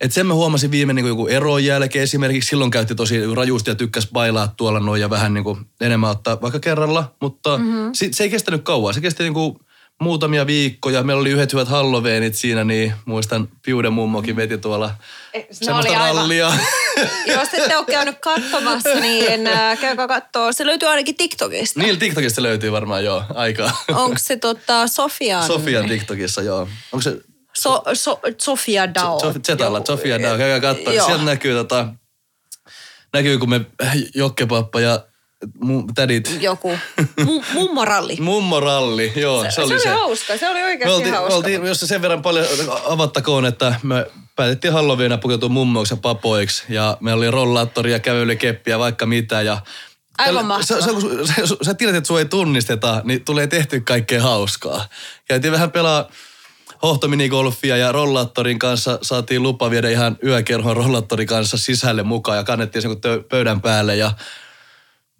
Et sen mä huomasin viime niin joku eron jälkeen esimerkiksi. Silloin käytti tosi rajusti ja tykkäs bailaa tuolla noin ja vähän niin kuin enemmän ottaa vaikka kerralla. Mutta mm-hmm. se, se ei kestänyt kauan. Se kesti niin kuin, muutamia viikkoja. Meillä oli yhdet hyvät Halloweenit siinä, niin muistan Piuden mummokin veti tuolla se semmoista oli aivan- rallia. Jos ette ole käynyt katsomassa, niin äh, käykää katsoa. Se löytyy ainakin TikTokista. Niillä TikTokista löytyy varmaan jo aikaa. Onko se tota Sofian? Sofian TikTokissa, joo. Onko se So, so, Sofia Dao. Sof- Zetalla, Sofia Dao, käykää katsoa. Joo. Sieltä näkyy tota, näkyy kun me Jokkepappa ja mu, tädit, Joku. Mu, mummoralli. mummoralli, joo, se, se oli hauska. Se oli Me oikeasti oltiin, me hauska. oltiin, jos se sen verran paljon avattakoon, että me päätettiin Halloweenina pukeutua mummoiksi ja papoiksi. Ja meillä oli rollaattoria, kävelykeppiä, vaikka mitä. Ja Aivan Tällä- sä, sä, sä, sä tiedät, että sua ei tunnisteta, niin tulee tehty kaikkea hauskaa. Käytiin vähän pelaa hohtominigolfia ja rollaattorin kanssa saatiin lupa viedä ihan yökerhon rollaattorin kanssa sisälle mukaan ja kannettiin sen tö- pöydän päälle ja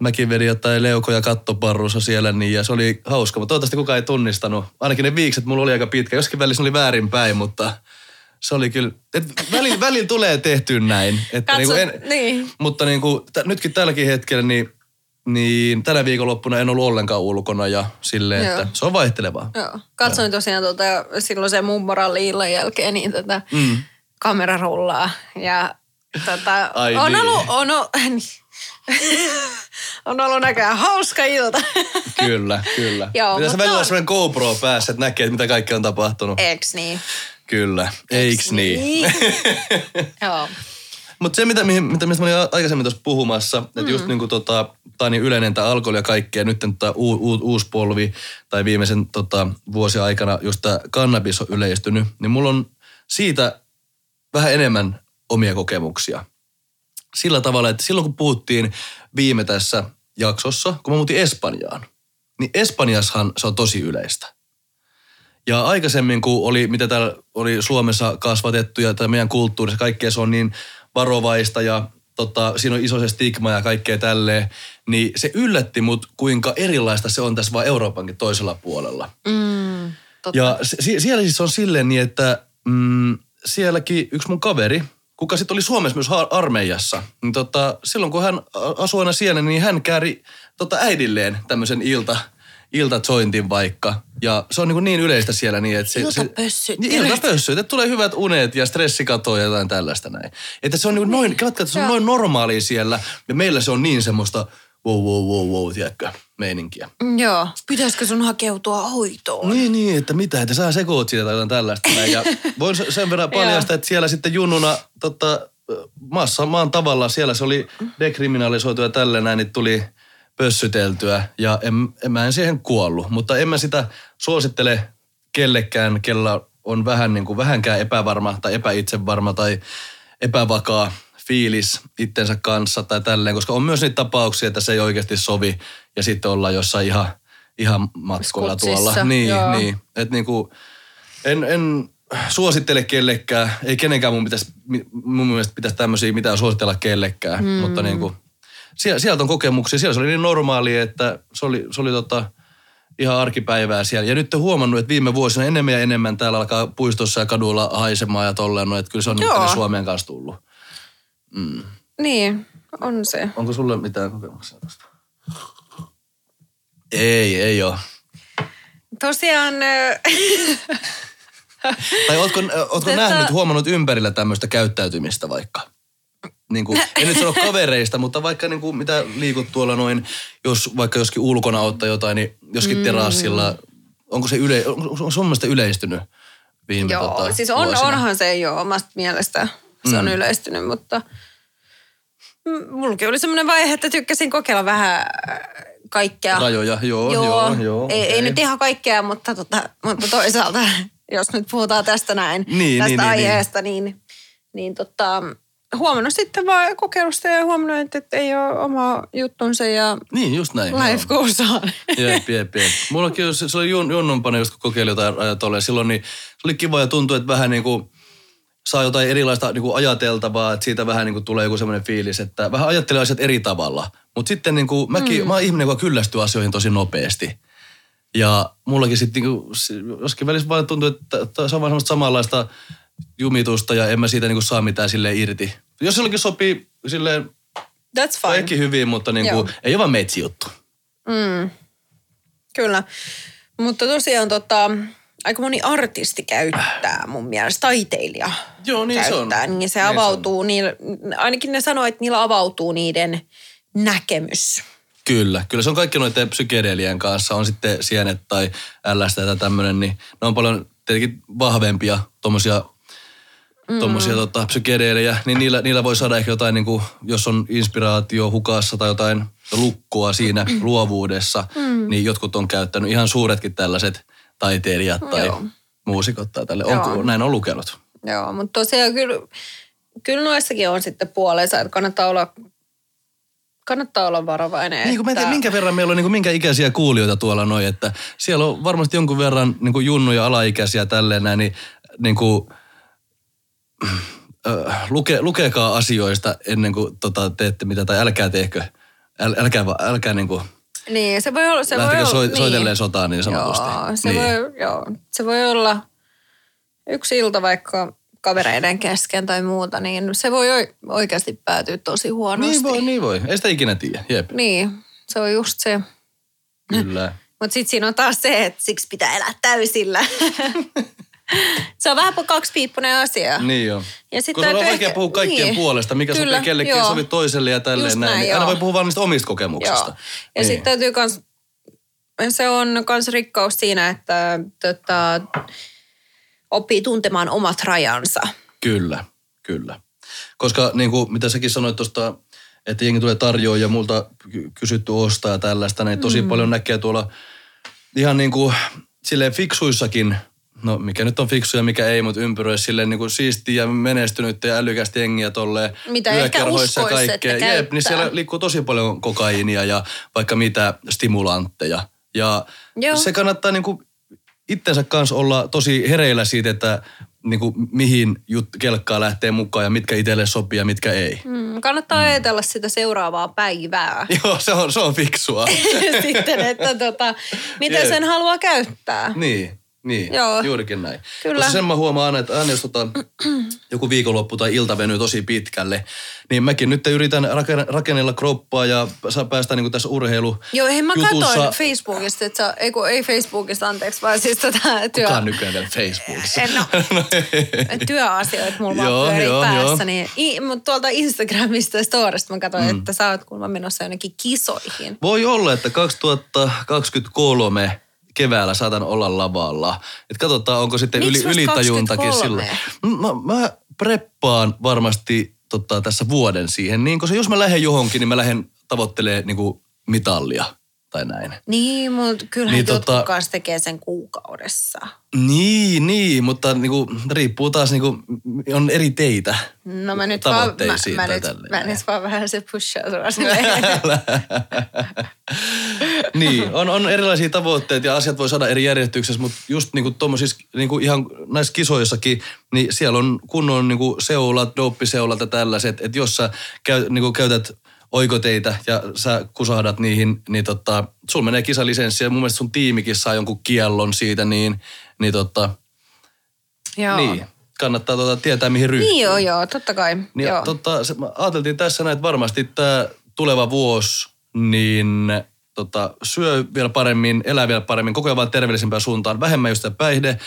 mäkin vedin jotain leukoja kattoparrussa siellä niin ja se oli hauska, mutta toivottavasti kukaan ei tunnistanut. Ainakin ne viikset mulla oli aika pitkä, joskin välissä oli väärinpäin, mutta se oli kyllä, et välillä, välillä tulee tehtyä näin. Että Katso, niinku en, niin. mutta niin kuin, t- nytkin tälläkin hetkellä, niin, niin tänä viikonloppuna en ollut ollenkaan ulkona ja silleen, Joo. että se on vaihtelevaa. Joo. Katsoin tosiaan tuota, silloin sen mummoralli illan jälkeen, niin tätä mm. kamera rullaa. Ja tota, Ai on, niin. ollut, on, ollut, on ollut näköjään hauska ilta. Kyllä, kyllä. Joo, Pitäisi välillä on- sellainen GoPro päässä, että näkee, että mitä kaikkea on tapahtunut. Eiks niin? Kyllä, eiks niin? Joo. Mutta se, mitä, mitä, mistä mä olin aikaisemmin tuossa puhumassa, että mm. just niin kuin tota, on niin yleinen tämä alkoholi ja kaikkea, nyt tota, u, u, uusi polvi tai viimeisen tota, vuosien aikana just tämä kannabis on yleistynyt, niin mulla on siitä vähän enemmän omia kokemuksia. Sillä tavalla, että silloin kun puhuttiin viime tässä jaksossa, kun mä muutin Espanjaan, niin Espanjassahan se on tosi yleistä. Ja aikaisemmin, kun oli, mitä täällä oli Suomessa kasvatettu ja tai meidän kulttuurissa, kaikkea se on niin varovaista ja tota, siinä on iso se stigma ja kaikkea tälleen, niin se yllätti mut, kuinka erilaista se on tässä vaan Euroopankin toisella puolella. Mm, totta. Ja sie- siellä siis on silleen niin, että mm, sielläkin yksi mun kaveri, kuka sitten oli Suomessa myös armeijassa, niin tota, silloin kun hän asui aina siellä, niin hän kääri tota äidilleen tämmöisen ilta, iltajointin vaikka. Ja se on niin, niin yleistä siellä niin, että se... Iltapössyt. Niin, iltapössyt, että tulee hyvät unet ja stressi katoaa ja jotain tällaista näin. Että se on niin noin, kelatkaa, että se on noin normaalia siellä ja meillä se on niin semmoista wow, wow, wow, wow, tiedätkö, meininkiä. Joo. Pitäisikö sun hakeutua hoitoon? Niin, niin, että mitä, että sä sekoot siitä tai jotain tällaista. näin. Ja voin se- sen verran paljastaa, että siellä sitten junnuna tota, maassa maan tavalla, siellä se oli dekriminalisoitu ja tällä näin, niin tuli pössyteltyä. Ja en, en, mä en siihen kuollut, mutta en mä sitä suosittele kellekään, kella on vähän niin kuin, vähänkään epävarma tai epäitsevarma tai epävakaa fiilis itsensä kanssa tai tälleen, koska on myös niitä tapauksia, että se ei oikeasti sovi ja sitten ollaan jossain ihan, ihan matkoilla Skutsissa, tuolla. Niin, joo. niin. Että niinku, en, en suosittele kellekään, ei kenenkään mun, pitäisi, mun mielestä pitäisi tämmöisiä mitään suositella kellekään, mm. mutta niinku, siellä, sieltä on kokemuksia. Siellä se oli niin normaalia, että se oli, se oli tota, ihan arkipäivää siellä. Ja nyt on huomannut, että viime vuosina enemmän ja enemmän täällä alkaa puistossa ja kadulla haisemaan ja tolleen, no, että kyllä se on nyt Joo. tänne Suomeen kanssa tullut. Niin, on se. Onko sulle mitään kokemuksia tästä? Ei, ei ole. Tosiaan, Tai ootko, ootko Tätä- nähnyt, huomannut ympärillä tämmöistä käyttäytymistä vaikka? Niin kuin, en nyt sano kavereista, mutta vaikka niin kuin, mitä liikut tuolla noin, jos vaikka joskin ulkona ottaa jotain, niin joskin Mm. terassilla, onko se yle, on, on sun mielestä yleistynyt viime joo, tota, siis on, vuosina? onhan se jo omasta mielestä. Se on Mm. yleistynyt, mutta mullakin oli semmoinen vaihe, että tykkäsin kokeilla vähän äh, kaikkea. Rajoja, joo, joo, joo. ei, ei okei. nyt ihan kaikkea, mutta, tota, mutta toisaalta, jos nyt puhutaan tästä näin, Niin, tästä niin, niin, aiheesta, niin, niin, niin tota, huomannut sitten vaan kokeilusta ja huomannut, että, että ei ole oma juttunsa ja Niin, just näin. life joo. goes on. Jep, jep, jep. Mullakin oli- se, se oli jun, junnumpana, just kun kokeili jotain ajatolle. Silloin niin, se oli kiva ja tuntui, että vähän niin kuin saa jotain erilaista niin kuin ajateltavaa, että siitä vähän niin kuin tulee joku semmoinen fiilis, että vähän ajattelee asiat eri tavalla. Mutta sitten niin kuin, mäkin, mm. mä oon ihminen, joka kyllästyy asioihin tosi nopeasti. Ja mullakin sitten niin kuin, joskin välissä vaan tuntuu, että että se on vaan semmoista samanlaista jumitusta ja en mä siitä niin kuin saa mitään silleen irti. Jos jollekin sopii silleen That's fine. kaikki hyvin, mutta niin Joo. kuin, ei ole vaan meitsi juttu. Mm. Kyllä. Mutta tosiaan tota, aika moni artisti käyttää mun mielestä, taiteilija Joo, niin se on. käyttää, niin se Niin se avautuu, niillä, ainakin ne sanoo, että niillä avautuu niiden näkemys. Kyllä, kyllä se on kaikki noiden psykedeelien kanssa, on sitten sienet tai LSD tai tämmöinen, niin ne on paljon tietenkin vahvempia tuommoisia mm. tommosia, tota, psykedeelejä, niin niillä, niillä voi saada ehkä jotain, niin kuin, jos on inspiraatio hukassa tai jotain lukkoa siinä luovuudessa, mm. niin jotkut on käyttänyt ihan suuretkin tällaiset taiteilijat tai Joo. muusikot tai tälle. Joo. On, näin on lukenut. Joo, mutta tosiaan kyllä, kyllä noissakin on sitten puolensa, että kannattaa olla, kannattaa olla varovainen. Niin kuin mä en tiedä, että- minkä verran meillä on niin kuin minkä ikäisiä kuulijoita tuolla noin, että siellä on varmasti jonkun verran niin kuin junnuja alaikäisiä tälleen näin, niin, niin kuin, äh, luke, lukekaa asioista ennen kuin tota, teette mitä, tai älkää tehkö, äl, älkää, älkää niin kuin, Niin, se voi olla... Se voi olla, soi, niin. soitelleen sotaan niin sanotusti. Joo, se, niin. voi, joo, se voi olla yksi ilta vaikka kavereiden kesken tai muuta, niin se voi oi- oikeasti päätyä tosi huonosti. niin voi, niin voi. Ei sitä ikinä tiedä, jep, Niin, se on just se. kyllä. Mutta sitten siinä on taas se, että siksi pitää elää täysillä. se on vähän kaksipiippunen asia. Niin joo. Ja sit Kun on vaikea ehkä- puhua kaikkien niin. puolesta, mikä Kyllä, sopii kellekin, joo. sovi toiselle ja tälleen Just näin. näin, niin aina voi puhua vaan niistä omista kokemuksista. Joo. Ja Niin. sitten täytyy kans, se on kans rikkaus siinä, että tota, oppii tuntemaan omat rajansa. Kyllä, kyllä. Koska niin kuin, mitä säkin sanoit tuosta, että jengi tulee tarjoa ja multa ky- kysytty ostaa ja tällaista, niin tosi mm. paljon näkee tuolla ihan niin kuin silleen fiksuissakin, no mikä nyt on fiksu ja mikä ei, mutta ympyröissä silleen niin kuin siistiä ja menestynyt ja älykästä jengiä tolleen Mitä ehkä yökerhoissa ja uskois, kaikkea. että Jep, niin siellä liikkuu tosi paljon kokaiinia ja vaikka mitä stimulantteja. Ja Joo. se kannattaa niin kuin itsensä kanssa olla tosi hereillä siitä, että niin kuin, mihin jut, kelkkaa lähtee mukaan ja mitkä itselle sopii ja mitkä ei. Mm, kannattaa mm. ajatella sitä seuraavaa päivää. Joo, se on, se on fiksua. Sitten, että tota, miten Jep. sen haluaa käyttää. niin, niin Joo. juurikin näin. Kyllä. Koska sen mä huomaan että aina jos tota, joku viikonloppu tai ilta venyy tosi pitkälle, niin mäkin nyt yritän raken- rakennella kroppaa ja saa päästä niin kuin tässä urheilu Joo, hei mä katsoin Facebookista, että sä, ei, kun, ei Facebookista, anteeksi, vaan siis tota työ, Kuka on nykyään vielä Facebookissa? En oo. työasioita mulla Joo, joo, päässä. joo. Niin, i, mutta tuolta Instagramista ja Storista mä katsoin, mm. että sä oot kuulemma menossa jonnekin kisoihin. Voi olla, että 2023 keväällä saatan olla lavalla. Et katsotaan, onko sitten yli, ylitajuntakin 23? silloin. Mä, mä preppaan varmasti tota, tässä vuoden siihen. Niin, koska jos mä lähden johonkin, niin mä lähden tavoittelemaan niin kuin mitallia tai näin. Niin, mutta kyllähän Niin, niin, jotkut tota- kanssa tekee sen kuukaudessa. Niin, niin, mutta niin kuin, riippuu taas, niin kuin, on eri teitä. No mä nyt vaan, mä, mä, nyt, tälleen. mä nyt vaan vähän se pushaa sua niin, on, on erilaisia tavoitteita ja asiat voi saada eri järjestyksessä, mutta just niinku tommosissa niinku ihan näissä kisoissakin, niin siellä on kunnon niinku seulat, dooppiseulat ja tällaiset, että jos sä käy, niinku käytät oikoteitä ja sä kusahdat niihin, niin tota, sulla menee kisalisenssi ja mun mielestä sun tiimikin saa jonkun kiellon siitä, niin, niin, tota, Joo. niin kannattaa tota tietää mihin ryhtyy. Niin joo, joo, totta kai. Niin joo. tota, se, ajateltiin tässä näin, että varmasti tämä tuleva vuosi, niin tota, syö vielä paremmin, elää vielä paremmin, koko ajan vaan terveellisempään suuntaan. Vähemmän just päihde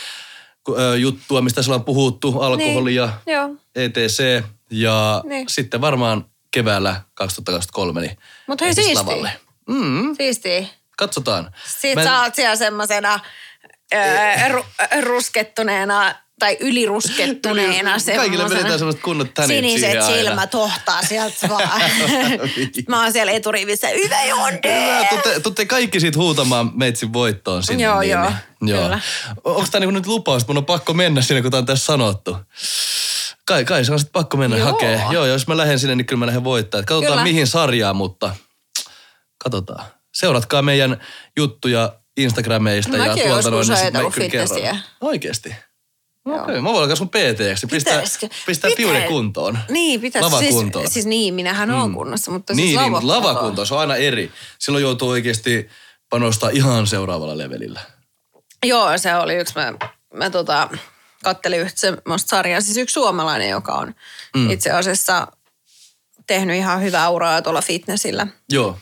juttua, mistä siellä on puhuttu, alkoholia, Niin, joo. ETC. Ja Niin. sitten varmaan keväällä 2023, niin Mut hei, ensis siisti. lavalle. Mm, Siistiä. katsotaan. Sitten Mä sä oot siellä semmosena ää, ru, ru-ruskettuneena tai yliruskettuneena Kaikille vedetään semmoiset kunnot tänit Siniset silmät hohtaa sieltä vaan. Mä oon siellä eturivissä, hyvä Jonde! Hyvä, tutte, tutte kaikki siitä huutamaan meitsin voittoon sinne. Joo, niin, joo, niin, kyllä. Onko tämä niinku nyt lupaus, mun on pakko mennä sinne, kun tämä on tässä sanottu? Kai, kai se on sitten pakko mennä Joo. hakee. Joo, jos mä lähden sinne, niin kyllä mä lähden voittaa. Et Katsotaan Kyllä. mihin sarjaan, mutta katsotaan. Seuratkaa meidän juttuja Instagrameista. No ja mäkin tuolta joskus noin, niin sit mä ajatellut kyllä kerron. fitnessiä. Oikeesti? Okei, mä voin alkaa sun PT-ksi. Pistää, Pitäisikö? pistää Pitä- piude kuntoon. Niin, pitäisi. Lavakuntoon. Siis, siis niin, minähän mm. oon kunnossa, mutta niin, siis niin, mutta lavakuntoon. lavakunto, se on aina eri. Silloin joutuu oikeasti panostaa ihan seuraavalla levelillä. Joo, se oli yksi. Mä, mä tota, kattelin yhtä semmoista sarjaa. Siis yksi suomalainen, joka on mm. itse asiassa tehnyt ihan hyvää uraa tuolla fitnessillä. Joo.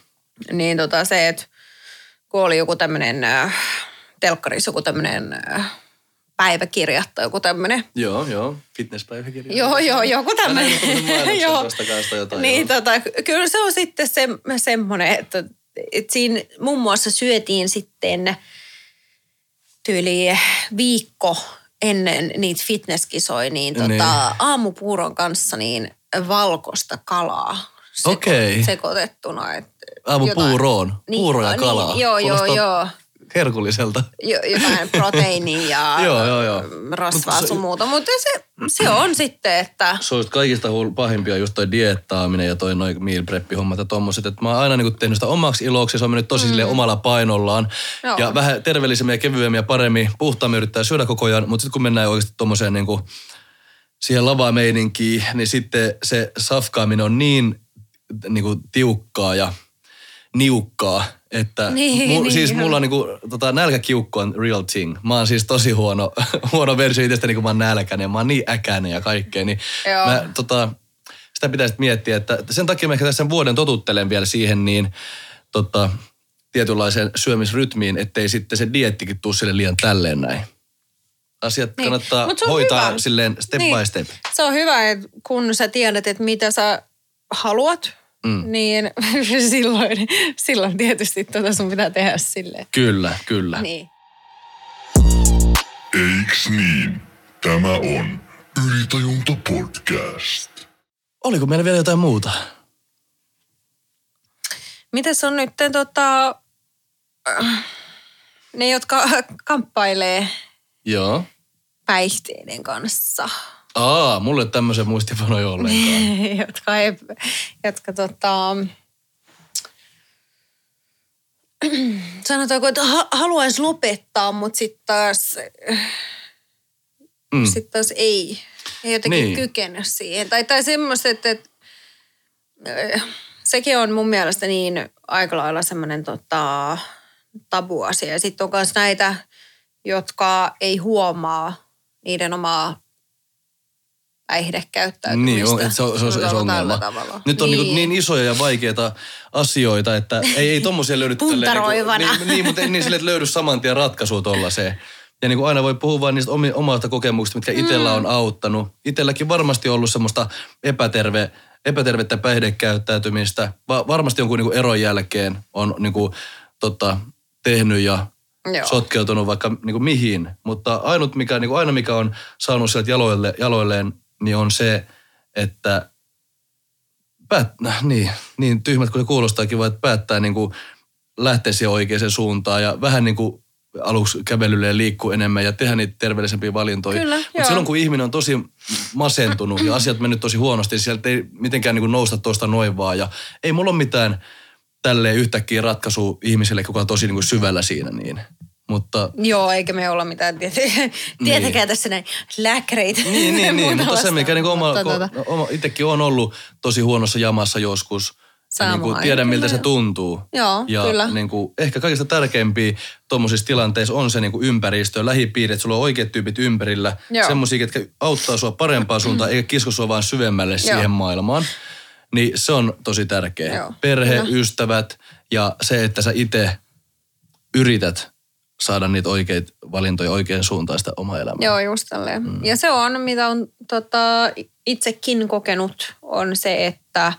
Niin tota se, että kun oli joku tämmöinen äh, telkkarissa joku tämmöinen äh, päiväkirja tai joku tämmöinen. Joo, joo. Fitnesspäiväkirja. Joo, joo, joku tämmöinen. joo. Jotain, niin, joo. Tota, kyllä se on sitten se, semmoinen, että, että siinä muun muassa syötiin sitten tyyli viikko ennen niitä fitnesskisoja, niin, tota, niin. aamupuuron kanssa niin valkoista kalaa seko- okay. sekoitettuna. Et Aamupuuroon? Niin, Puuro ja kalaa? Niin, joo, joo, joo herkulliselta. Jo, jotain proteiinia ja joo, joo, joo. rasvaa sun muuta, mutta se, se on sitten, että... Se on kaikista pahimpia just toi diettaaminen ja toi noin meal prep-hommat ja tommoset. Että mä oon aina niinku tehnyt sitä omaksi iloksi ja se on mennyt tosi mm. omalla painollaan. Joo. Ja vähän terveellisemmin ja kevyemmin ja paremmin, puhtaammin yrittää syödä koko ajan. Mutta sitten kun mennään oikeasti tommoseen niinku siihen lavameininkiin, niin sitten se safkaaminen on niin niinku tiukkaa ja niukkaa, että niin, mu, niin, siis joo. mulla on niinku, tota, nälkäkiukku on real thing. Mä oon siis tosi huono, huono versio itsestäni, kun mä oon nälkäinen. Mä oon niin äkäinen ja kaikkea. Niin mä, tota, sitä pitäisi miettiä, että sen takia mä ehkä tässä vuoden totuttelen vielä siihen niin tota, tietynlaiseen syömisrytmiin, ettei sitten se diettikin tuu sille liian tälleen näin. Asiat niin. kannattaa hoitaa hyvä. silleen step niin. by step. Se on hyvä, että kun sä tiedät, että mitä sä haluat, mm. niin silloin, silloin tietysti tota sun pitää tehdä silleen. Kyllä, kyllä. Niin. Eiks niin? Tämä on Ylitajunta podcast. Oliko meillä vielä jotain muuta? Mites on nyt tota, ne, jotka kamppailee Joo. päihteiden kanssa? Aa, mulle tämmöisen muistifanoja ollenkaan. jotka, ei, jotka tota, sanotaanko, että haluaisi lopettaa, mutta sitten taas, mm. sit taas ei. Ei jotenkin niin. kykene siihen. Tai, tai semmoista, että, että sekin on mun mielestä niin aika lailla semmoinen tota, tabuasia. Ja sitten on myös näitä, jotka ei huomaa niiden omaa päihdekäyttäytymistä. Niin, on, että se on se, on, se ongelma. Nyt on niin. Niin, niin isoja ja vaikeita asioita, että ei, ei tommosia löydy... Niinku- Puntaroivana. Niin, niin, mutta ei niin sille löydy saman tien ratkaisua tuollaiseen. Ja niin kuin aina voi puhua vain niistä omasta kokemuksista, mitkä itsellä mm. on auttanut. Itselläkin varmasti on ollut semmoista epäterve, epätervettä päihdekäyttäytymistä. Va- varmasti jonkun niin kuin eron jälkeen on niin kuin, tota, tehnyt ja Joo. sotkeutunut vaikka niin kuin mihin. Mutta ainut mikä, niin kuin aina mikä on saanut sieltä jaloille, jaloilleen niin on se, että päät, niin, niin tyhmät kuin se kuulostaakin, vaan että päättää niin kuin lähteä siihen oikeaan suuntaan ja vähän niin kuin aluksi kävelylle ja liikkuu enemmän ja tehdä niitä terveellisempiä valintoja. Kyllä, Mutta silloin kun ihminen on tosi masentunut ja asiat mennyt tosi huonosti, niin sieltä ei mitenkään niin kuin nousta tuosta noin vaan. Ja ei mulla ole mitään tälleen yhtäkkiä ratkaisu ihmiselle, kuka on tosi niin kuin syvällä siinä. Niin. Mutta, Joo, eikä me olla mitään tietenkään niin. tässä näin lääkäreitä. Niin, niin, niin mutta se mikä niin oma, mutta, tuota. oma, itsekin on ollut tosi huonossa jamassa joskus. Ja niin kuin tiedän, miltä se tuntuu. Joo, ja kyllä. Niin kuin, ehkä kaikista tärkeimpiä tuommoisissa tilanteissa on se niin kuin ympäristö, lähipiiri, että sulla on oikeat tyypit ympärillä. Semmoisia, jotka auttaa sua parempaan suuntaan, eikä kisko sua vaan syvemmälle Joo. siihen maailmaan. Niin se on tosi tärkeä. Joo, Perhe, kyllä. ystävät ja se, että sä itse yrität saada niitä oikeita valintoja oikein suuntaan sitä omaa elämää. Joo, just tälleen. Mm. Ja se on, mitä on tota, itsekin kokenut, on se, että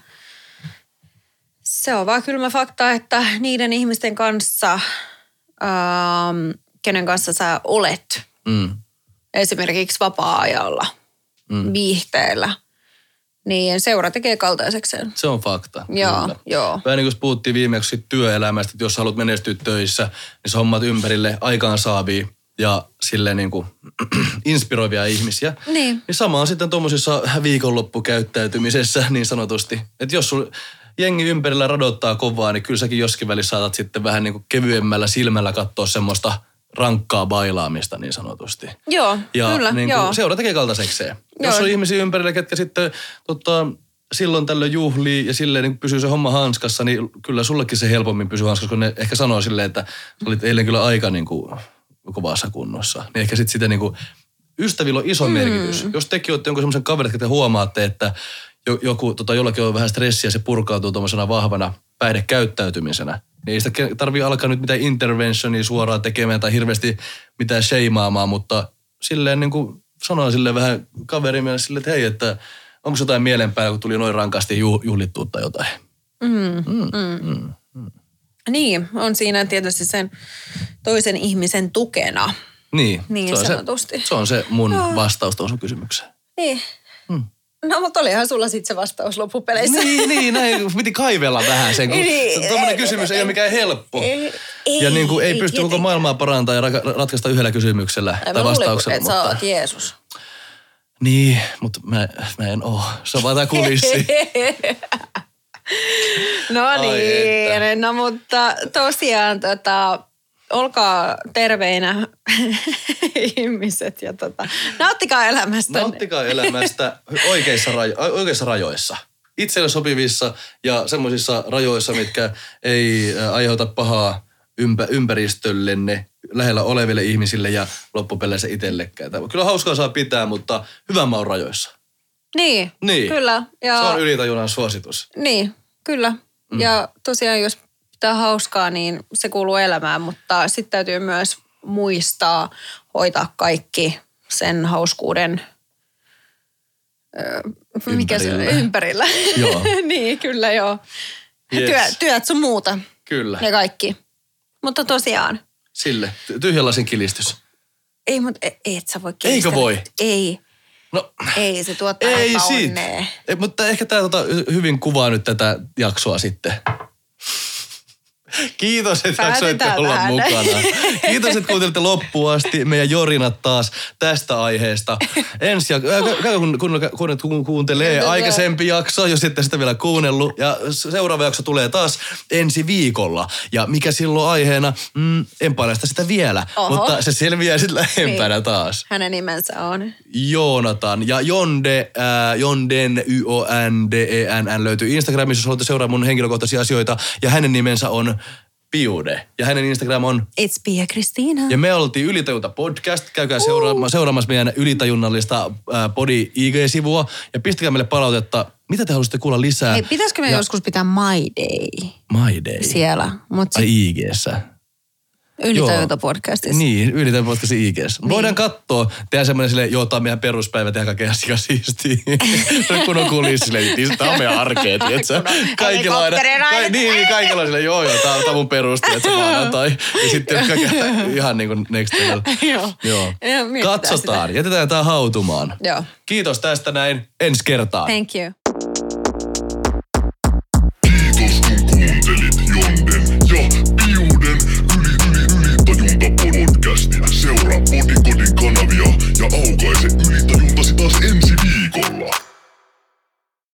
se on vaan kylmä fakta, että niiden ihmisten kanssa, ähm, kenen kanssa sä olet, mm. esimerkiksi vapaa-ajalla, mm. viihteellä, niin seura tekee kaltaisekseen. Se on fakta. Joo, kyllä. joo. Vähän niin kuin puhuttiin viimeksi työelämästä, että jos haluat menestyä töissä, niin sä hommat ympärille aikaansaavia ja sille niin kuin inspiroivia ihmisiä. Niin. Niin sama on sitten tuommoisessa viikonloppukäyttäytymisessä niin sanotusti. Että jos sul jengi ympärillä radottaa kovaa, niin kyllä säkin joskin välissä saatat sitten vähän niin kuin kevyemmällä silmällä katsoa semmoista rankkaa bailaamista niin sanotusti. Joo, ja kyllä, niin joo. seura tekee kaltaisekseen. Jos on ihmisiä ympärillä, ketkä sitten tota, silloin tällöin juhlii ja silleen niin pysyy se homma hanskassa, niin kyllä sullekin se helpommin pysyy hanskassa, kun ne ehkä sanoo silleen, että olit eilen kyllä aika niin kuin kovassa kunnossa. Niin ehkä sitten sitä niin kuin, ystävillä on iso mm. merkitys. Jos tekin olette jonkun semmoisen kaverin, että te huomaatte, että joku, tota, jollakin on vähän stressiä, se purkautuu tuommoisena vahvana päihdekäyttäytymisenä. Niin ei sitä tarvii alkaa nyt mitään interventionia suoraan tekemään tai hirveästi mitään sheimaamaan, mutta silleen niin kuin sanoin silleen vähän kaverille silleen, että hei, että onko jotain mielen päällä, kun tuli noin rankasti juhlittua tai jotain. Mm, mm, mm. Mm. Niin, on siinä tietysti sen toisen ihmisen tukena. Niin, niin se, on se, se on se mun no. vastaus tuohon kysymykseen. Niin. Mm. No, mutta olihan sulla sitten se vastaus loppupeleissä. Niin, niin, näin. Piti kaivella vähän sen, kun niin, tuommoinen kysymys ei ole mikään helppo. Ei, ja niin kuin ei, ei pysty koko maailmaa parantaa ja ratkaista yhdellä kysymyksellä ei, tai vastauksella. Että mutta... sä Jeesus. Niin, mutta mä, mä en oo. Se on vaan tää kulissi. no niin, no mutta tosiaan tota, olkaa terveinä ihmiset ja tota, nauttikaa elämästä. Nauttikaa elämästä oikeissa, rajo- oikeissa rajoissa. Itselle sopivissa ja semmoisissa rajoissa, mitkä ei aiheuta pahaa ympä, ympäristöllenne, lähellä oleville ihmisille ja loppupeleissä itsellekään. Kyllä hauskaa saa pitää, mutta hyvän maun rajoissa. Niin, niin. kyllä. Ja... Se on ylitajunan suositus. Niin, kyllä. Mm. Ja tosiaan jos pitää hauskaa, niin se kuuluu elämään, mutta sitten täytyy myös muistaa hoitaa kaikki sen hauskuuden mikä se ympärillä. Joo. niin, kyllä joo. Yes. Työ, työt sun muuta. Kyllä. Ja kaikki. Mutta tosiaan. Sille. Tyhjänlaisen kilistys. Ei, mutta ei, et sä voi kilistää. Eikö voi? Ei. No, ei, se tuottaa ei siitä. Ei, mutta ehkä tämä tota, hyvin kuvaa nyt tätä jaksoa sitten. Kiitos, että jaksoitte olla vähän. mukana. Kiitos, että kuuntelitte loppuun asti meidän jorinat taas tästä aiheesta. Ensi jak- äh, kun, kun, kun, kun kuuntelee aikaisempi jakso, jos ette sitä vielä kuunnellut. Ja seuraava jakso tulee taas ensi viikolla. Ja mikä silloin aiheena, mm, en paljasta sitä vielä. Oho. Mutta se selviää sitten lähempänä niin. taas. Hänen nimensä on? Joonatan. Ja Jonde, äh, Jonden, Y-O-N-D-E-N-N löytyy Instagramissa, jos haluatte seurata mun henkilökohtaisia asioita. Ja hänen nimensä on Piude. Ja hänen Instagram on... It's Pia Kristiina. Ja me oltiin Ylitajunta podcast. Käykää uh. seuraama, seuraamassa meidän ylitajunnallista äh, Body IG-sivua. Ja pistäkää meille palautetta, mitä te haluaisitte kuulla lisää. Hei, pitäisikö me ja... joskus pitää My Day? My Day? Siellä. Mut sit... Ai IG-ssä. Ylitajuta-podcastissa. Niin, Ylitajuta-podcastin IGS. Niin. Voidaan katsoa, tehdä semmoinen sille, joo, tämä on meidän peruspäivä, tehdä kaikkea asiaa siistiä. kun on kulissi silleen, niin tämä on meidän arkea, tietsä. Kaikilla aina, ka, niin, kaikilla on silleen, joo, joo, tämä on mun perusti, että se maanantai. Ja sitten kaikkea ihan niin kuin next level. joo. joo. Katsotaan, jätetään tämä hautumaan. Joo. Kiitos tästä näin, ensi kertaa. Thank you. los in